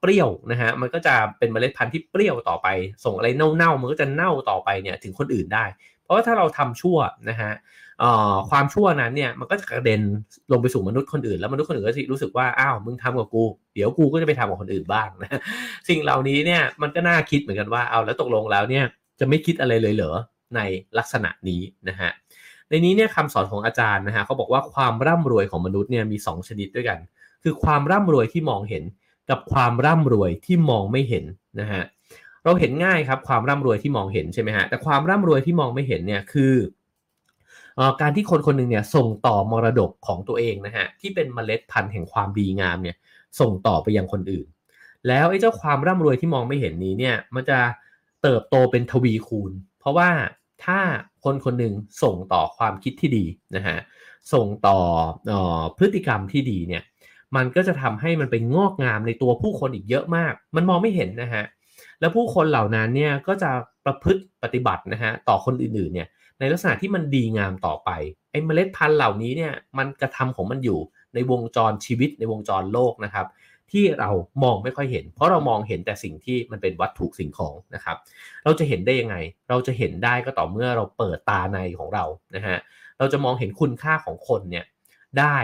S1: เปรี้ยวนะฮะมันก็จะเป็นเมล็ดพันธุ์ที่เปรี้ยวต่อไป ส่งอะไรเน่าๆมันก็จะเน่าต่อไปเนี่ยถึงคนอื่นได้ เพราะว่าถ้าเราทำชั่วนะฮะความชั่วนั้นเนี่ยมันก็จะกระเด็นลงไปสู่มนุษย์คนอื่น แล้วมนุษย์คนอื่นก็จะรู้สึกว่าอ้าวมึงทำกับกู เดี๋ยวกูก็จะไปทำกับคนอื่นบ้างนะสิ่งเหล่านี้เนี่ยมันก็น่าคิดเหมือนกันว่าเอาแล้วตกลงแล้วเนี่ย จะไม่คิดอะไรเลยเหรอในลักษณะนี้นะฮะในนี้เนี่ยคำสอนของอาจารย์นะฮะเขาบอกว่าความร่ำรวยของมนุษย์เนี่ยมี 2 ชนิดด้วยกัน คือความร่ำรวยที่มองเห็นกับความร่ำรวยที่มองไม่เห็นนะฮะเราเห็นง่ายครับความร่ำรวยที่มองเห็นใช่ไหมฮะแต่ความร่ำรวยที่มองไม่เห็นเนี่ยคือการที่คนคนหนึ่งเนี่ยส่งต่อมรดกของตัวเองนะฮะที่เป็นเมล็ดพันธุ์แห่งความดีงามเนี่ยส่งต่อไปยังคนอื่น แล้วไอ้เจ้าความร่ำรวยที่มองไม่เห็นนี้เนี่ยมันจะ เติบโตเป็นทวีคูณ เพราะว่าถ้าคนคนหนึ่งส่งต่อความคิดที่ดีนะฮะส่งต่ออพฤติกรรมที่ดีเนี่ยมันก็จะทำให้มันไปงอกงามในตัวผู้คนอีกเยอะมาก มันมองไม่เห็นนะฮะแล้วผู้คนเหล่านั้นเนี่ยก็จะประพฤติปฏิบัตินะฮะต่อคนอื่นๆเนี่ยในลักษณะที่มันดีงามต่อไปไอ้เมล็ดพันธุ์เหล่านี้เนี่ยมันกระทำของมันอยู่ในวงจรชีวิตในวงจรโลกนะครับ ที่เรามองไม่ค่อยเห็น เพราะเรามองเห็นแต่สิ่งที่มันเป็นวัตถุสิ่งของนะครับ เราจะเห็นได้ยังไง เราจะเห็นได้ก็ต่อเมื่อเราเปิดตาในของเรานะฮะเราจะมองเห็นคุณค่าของคนเนี่ยได้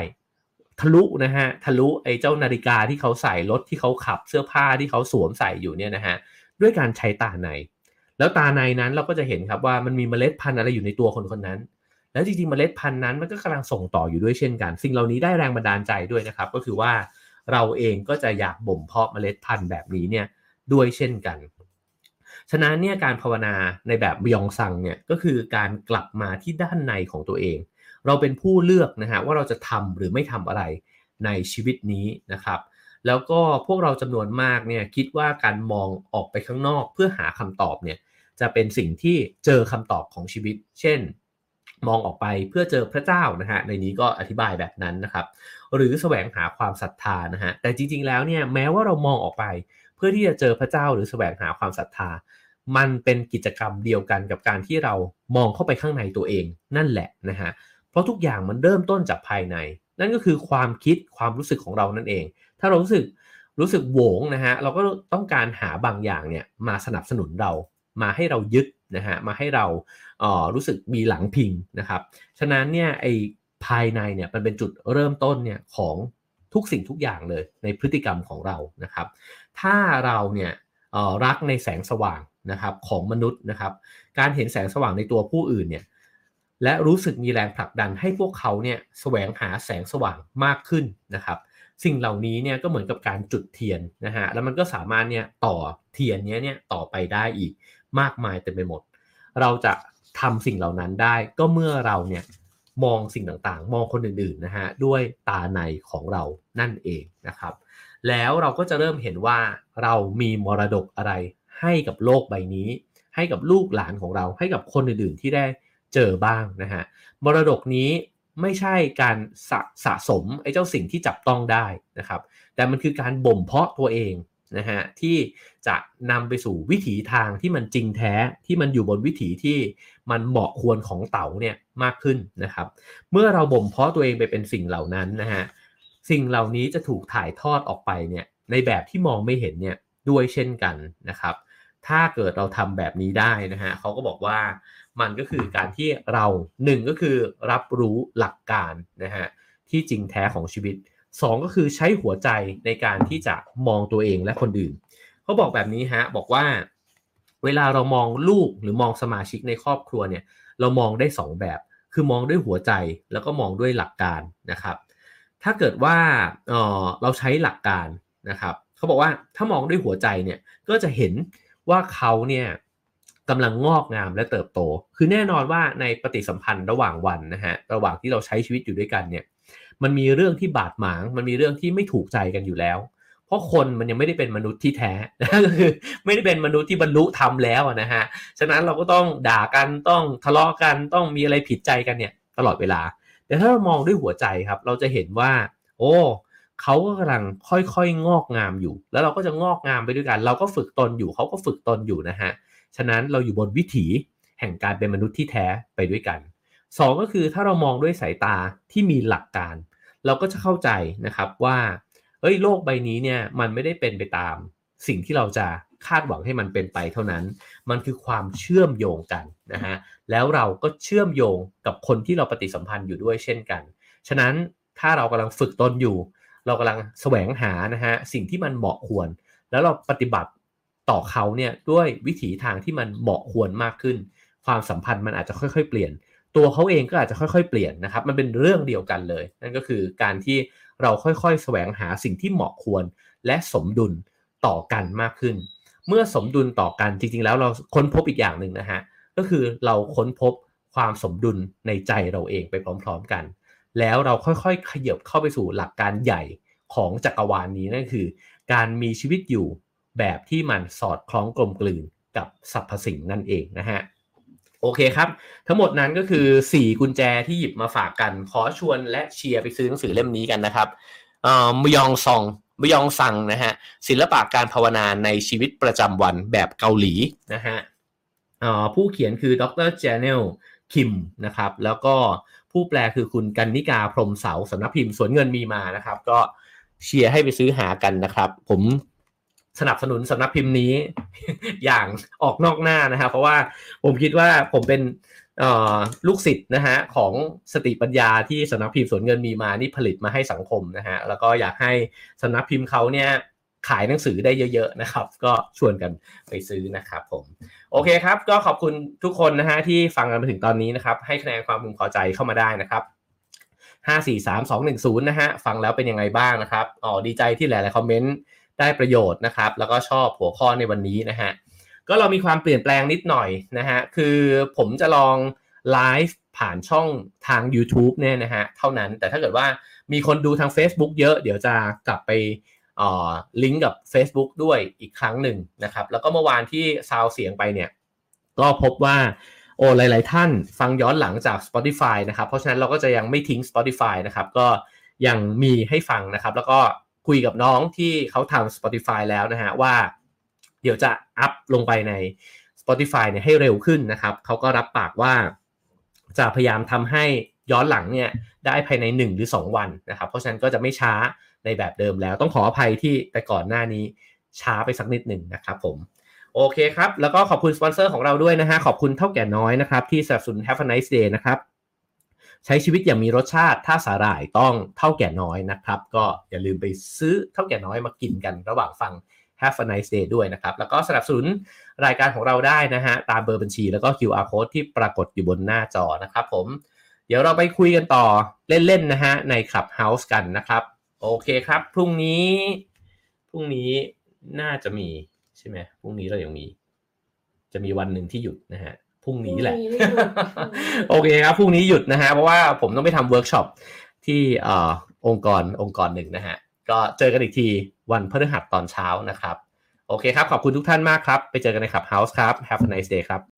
S1: ทะลุนะฮะทะลุไอ้เจ้านาฬิกาที่เขาใส่รถที่เขาขับเสื้อผ้าที่เขาสวมใส่อยู่เนี่ยนะฮะด้วยการใช้ตาใน แล้วตาในนั้นเราก็จะเห็นครับว่ามันมีเมล็ดพันธุ์อะไรอยู่ในตัวคนคนนั้น แล้วจริงๆเมล็ดพันธุ์นั้นมันก็กำลังส่งต่ออยู่ด้วยเช่นกัน สิ่งเหล่านี้ได้แรงบันดาลใจด้วยนะครับ ก็คือว่า เราเองก็จะอยากบ่มเพาะเมล็ดพันธุ์แบบนี้เนี่ยด้วยเช่นกัน ฉะนั้นเนี่ยการภาวนาในแบบบยองซังเนี่ยก็คือการกลับมาที่ด้านในของตัวเอง เราเป็นผู้เลือกนะฮะว่าเราจะทำหรือไม่ทำอะไรในชีวิตนี้นะครับ แล้วก็พวกเราจำนวนมากเนี่ยคิดว่าการมองออกไปข้างนอกเพื่อหาคำตอบเนี่ยจะเป็นสิ่งที่เจอคำตอบของชีวิต เช่น มองออกไปเพื่อเจอพระเจ้านะฮะในนี้ก็อธิบายแบบนั้นนะครับ หรือแสวงหาความศรัทธานะฮะแต่จริง ๆ แล้วเนี่ยแม้ว่าเรามองออกไป เพื่อที่จะเจอพระเจ้าหรือแสวงหาความศรัทธา มันเป็นกิจกรรมเดียวกันกับการที่เรามองเข้าไปข้างในตัวเองนั่นแหละนะฮะเพราะทุกอย่างมันเริ่มต้นจากภายใน นั่นก็คือความคิดความรู้สึกของเรานั่นเอง ถ้าเรารู้สึกรู้สึกโหวงนะฮะเราก็ต้องการหาบางอย่างเนี่ยมาสนับสนุนเรามาให้เรายึด นะฮะมาให้เราเอ่อรู้สึกมีหลังพิงนะครับ ฉะนั้นเนี่ยไอภายในเนี่ยมันเป็นจุดเริ่มต้นเนี่ยของทุกสิ่งทุกอย่างเลยในพฤติกรรมของเรานะครับ ถ้าเราเนี่ยรักในแสงสว่างนะครับของมนุษย์นะครับ การเห็นแสงสว่างในตัวผู้อื่นเนี่ยและรู้สึกมีแรงผลักดันให้พวกเขาเนี่ยแสวงหาแสงสว่างมากขึ้นนะครับ สิ่งเหล่านี้เนี่ยก็เหมือนกับการจุดเทียนนะฮะแล้วมันก็สามารถเนี่ยต่อเทียนเนี้ยเนี่ยต่อไปได้อีก มากมายเต็มไปหมด เราจะทำสิ่งเหล่านั้นได้ก็เมื่อเราเนี่ยมองสิ่งต่างๆ มองคนอื่นๆนะฮะด้วยตาในของเรานั่นเองนะครับ แล้วเราก็จะเริ่มเห็นว่าเรามีมรดกอะไรให้กับโลกใบนี้ ให้กับลูกหลานของเราให้กับคนอื่นๆที่ได้เจอบ้างนะฮะมรดกนี้ไม่ใช่การสะสะสมไอ้เจ้าสิ่งที่จับต้องได้นะครับ แต่มันคือการบ่มเพาะตัวเอง นะฮะที่จะนำไปสู่วิถีทางที่มันจริงแท้ที่มันอยู่บนวิถีที่มันเหมาะควรของเต๋าเนี่ยมากขึ้นนะครับ เมื่อเราบ่มเพาะตัวเองไปเป็นสิ่งเหล่านั้นนะฮะสิ่งเหล่านี้จะถูกถ่ายทอดออกไปเนี่ยในแบบที่มองไม่เห็นเนี่ยด้วยเช่นกันนะครับ ถ้าเกิดเราทำแบบนี้ได้นะฮะเขาก็บอกว่ามันก็คือการที่เราหนึ่งก็คือรับรู้หลักการนะฮะที่จริงแท้ของชีวิต สองก็คือใช้หัวใจในการที่จะมองตัวเองและคนอื่นเขาบอกแบบนี้ฮะบอกว่า เวลาเรามองลูกหรือมองสมาชิกในครอบครัวเนี่ยเรามองได้ 2 แบบ คือมองด้วยหัวใจแล้วก็มองด้วยหลักการนะครับ ถ้าเกิดว่าเออเราใช้หลักการนะครับเขาบอกว่าถ้ามองด้วยหัวใจเนี่ยก็จะเห็นว่าเขาเนี่ยกำลังงอกงามและเติบโต คือแน่นอนว่าในปฏิสัมพันธ์ระหว่างวันนะฮะ ระหว่างที่เราใช้ชีวิตอยู่ด้วยกันเนี่ย มันมีเรื่องที่บาดหมาง มันมีเรื่องที่ไม่ถูกใจกันอยู่แล้ว เพราะคนมันยังไม่ได้เป็นมนุษย์ที่แท้ก็คือไม่ได้เป็นมนุษย์ที่บรรลุธรรมแล้วนะฮะฉะนั้นเราก็ต้องด่ากันต้องทะเลาะกันต้องมีอะไรผิดใจกันเนี่ย ตลอดเวลา แต่ถ้าเรามองด้วยหัวใจครับ เราจะเห็นว่า โอ้เขาก็กำลังค่อยๆ งอกงามอยู่ แล้วเราก็จะงอกงามไปด้วยกัน เราก็ฝึกตนอยู่เขาก็ฝึกตนอยู่นะฮะฉะนั้นเราอยู่บนวิถีแห่งการเป็นมนุษย์ที่แท้ไปด้วยกันสองก็คือถ้าเรามองด้วยสายตาที่มีหลักการ เราก็จะเข้าใจนะครับว่าเอ้ยโลกใบนี้เนี่ยมันไม่ได้เป็นไปตามสิ่งที่เราจะคาดหวังให้มันเป็นไปเท่านั้น มันคือความเชื่อมโยงกันนะฮะ แล้วเราก็เชื่อมโยงกับคนที่เราปฏิสัมพันธ์อยู่ด้วยเช่นกัน ฉะนั้นถ้าเรากำลังฝึกตนอยู่ เรากำลังแสวงหานะฮะสิ่งที่มันเหมาะควร แล้วเราปฏิบัติต่อเขาเนี่ยด้วยวิถีทางที่มันเหมาะควรมากขึ้น ความสัมพันธ์มันอาจจะค่อย ๆ เปลี่ยน ตัวเขาเองก็อาจจะค่อยๆเปลี่ยนนะครับ มันเป็นเรื่องเดียวกันเลย นั่นก็คือการที่เราค่อยๆแสวงหาสิ่งที่เหมาะควร และสมดุลต่อกันมากขึ้น เมื่อสมดุลต่อกันจริงๆ แล้วเราค้นพบอีกอย่างหนึ่งนะฮะก็คือเราค้นพบความสมดุลในใจเราเองไปพร้อมๆกัน แล้วเราค่อยๆ ขยับเข้าไปสู่หลักการใหญ่ของจักรวาลนนี้นั่นคือ การมีชีวิตอยู่แบบที่มันสอดคล้องกลมกลืนกับสรรพสิ่งนั่นเองนะฮะ โอเคครับ ทั้งหมดนั้นก็คือ 4 กุญแจที่หยิบมาฝากกัน ขอชวนและเชียร์ไปซื้อหนังสือเล่มนี้กันนะครับมยองซองมยองซังนะฮะศิลปะการภาวนาในชีวิตประจำวันแบบเกาหลีนะฮะผู้เขียนคือดรเจเนลคิมนะครับแล้วก็ผู้แปลคือคุณกันนิกาพรมเสาสำนักพิมพ์สวนเงินมีมานะครับ ก็เชียร์ให้ไปซื้อหากันนะครับ ผม สนับสนุนสำนักพิมพ์นี้ อย่างออกนอกหน้านะครับเพราะว่าผมคิดว่าผมเป็นลูกศิษย์นะฮะของสติปัญญาที่สำนักพิมพ์สวนเงินมีมานี่ผลิตมาให้สังคมนะฮะแล้วก็อยากให้สำนักพิมพ์เขาเนี่ยขายหนังสือได้เยอะๆนะครับ ก็ชวนกันไปซื้อนะครับผมโอเคครับ ก็ขอบคุณทุกคนนะฮะที่ฟังกันมาถึงตอนนี้นะครับ ให้คะแนนความพึงพอใจเข้ามาได้นะครับห้าสี่สามสองหนึ่งศูนย์นะฮะฟังแล้วเป็นยังไงบ้างนะครับอ๋อดีใจที่หลายๆคอมเมนต์ ได้ประโยชน์นะครับ แล้วก็ชอบหัวข้อในวันนี้นะฮะก็เรามีความเปลี่ยนแปลงนิดหน่อยนะฮะคือผมจะลองไลฟ์ผ่านช่องทาง YouTube เนี่ยนะฮะเท่านั้นแต่ถ้าเกิดว่ามีคนดูทาง Facebook เยอะ เดี๋ยวจะกลับไปลิงก์กับ Facebook ด้วยอีกครั้งหนึ่งนะครับ แล้วก็เมื่อวานที่ซาวเสียงไปเนี่ย ก็พบว่าโอ้หลาย ๆ ท่านฟังย้อนหลังจาก Spotify นะครับ เพราะฉะนั้นเราก็จะยังไม่ทิ้ง Spotify นะครับ ก็ยังมีให้ฟังนะครับ แล้วก็ คุยกับน้องที่เขาทำ Spotify แล้วนะฮะว่า เดี๋ยวจะอัพลงไปใน Spotify เนี่ยให้เร็วขึ้นนะครับเขาก็รับปากว่าจะพยายามทำให้ย้อนหลังเนี่ยได้ภายใน 1 หรือ 2 วันนะครับ เพราะฉะนั้นก็จะไม่ช้าในแบบเดิมแล้ว ต้องขออภัยที่แต่ก่อนหน้านี้ช้าไปสักนิดหนึ่งนะครับผมโอเคครับ แล้วก็ขอบคุณสปอนเซอร์ของเราด้วยนะฮะขอบคุณเท่าแก่น้อยนะครับที่สนับสนุน Have a nice day นะครับ ใช้ชีวิตอย่างมีรสชาติ ถ้าสาหร่ายต้องเท่าแก่น้อยนะครับ ก็อย่าลืมไปซื้อเท่าแก่น้อยมากินกันระหว่างฟัง Have a nice day ด้วยนะครับ แล้วก็สนับสนุนรายการของเราได้นะฮะ ตามเบอร์บัญชีแล้วก็ QR code ที่ปรากฏอยู่บนหน้าจอนะครับผม เดี๋ยวเราไปคุยกันต่อเล่นๆนะฮะ ใน Clubhouse กันนะครับ โอเคครับ พรุ่งนี้ พรุ่งนี้น่าจะมีใช่ไหมพรุ่งนี้เรายังมี จะมีวันหนึ่งที่หยุดนะฮะ พรุ่งนี้แหละ
S2: พรุ่งนี้ไม่หยุด
S1: โอเคครับพรุ่งนี้หยุดนะฮะเพราะว่าผมต้องไปทำเวิร์กช็อปที่เอ่อองค์กรองค์กรหนึ่งนะฮะก็เจอกันอีกทีวันพฤหัสตอนเช้านะครับ โอเคครับ ขอบคุณทุกท่านมากครับ ไปเจอกันใน Clubhouse ครับ Have a nice day ครับ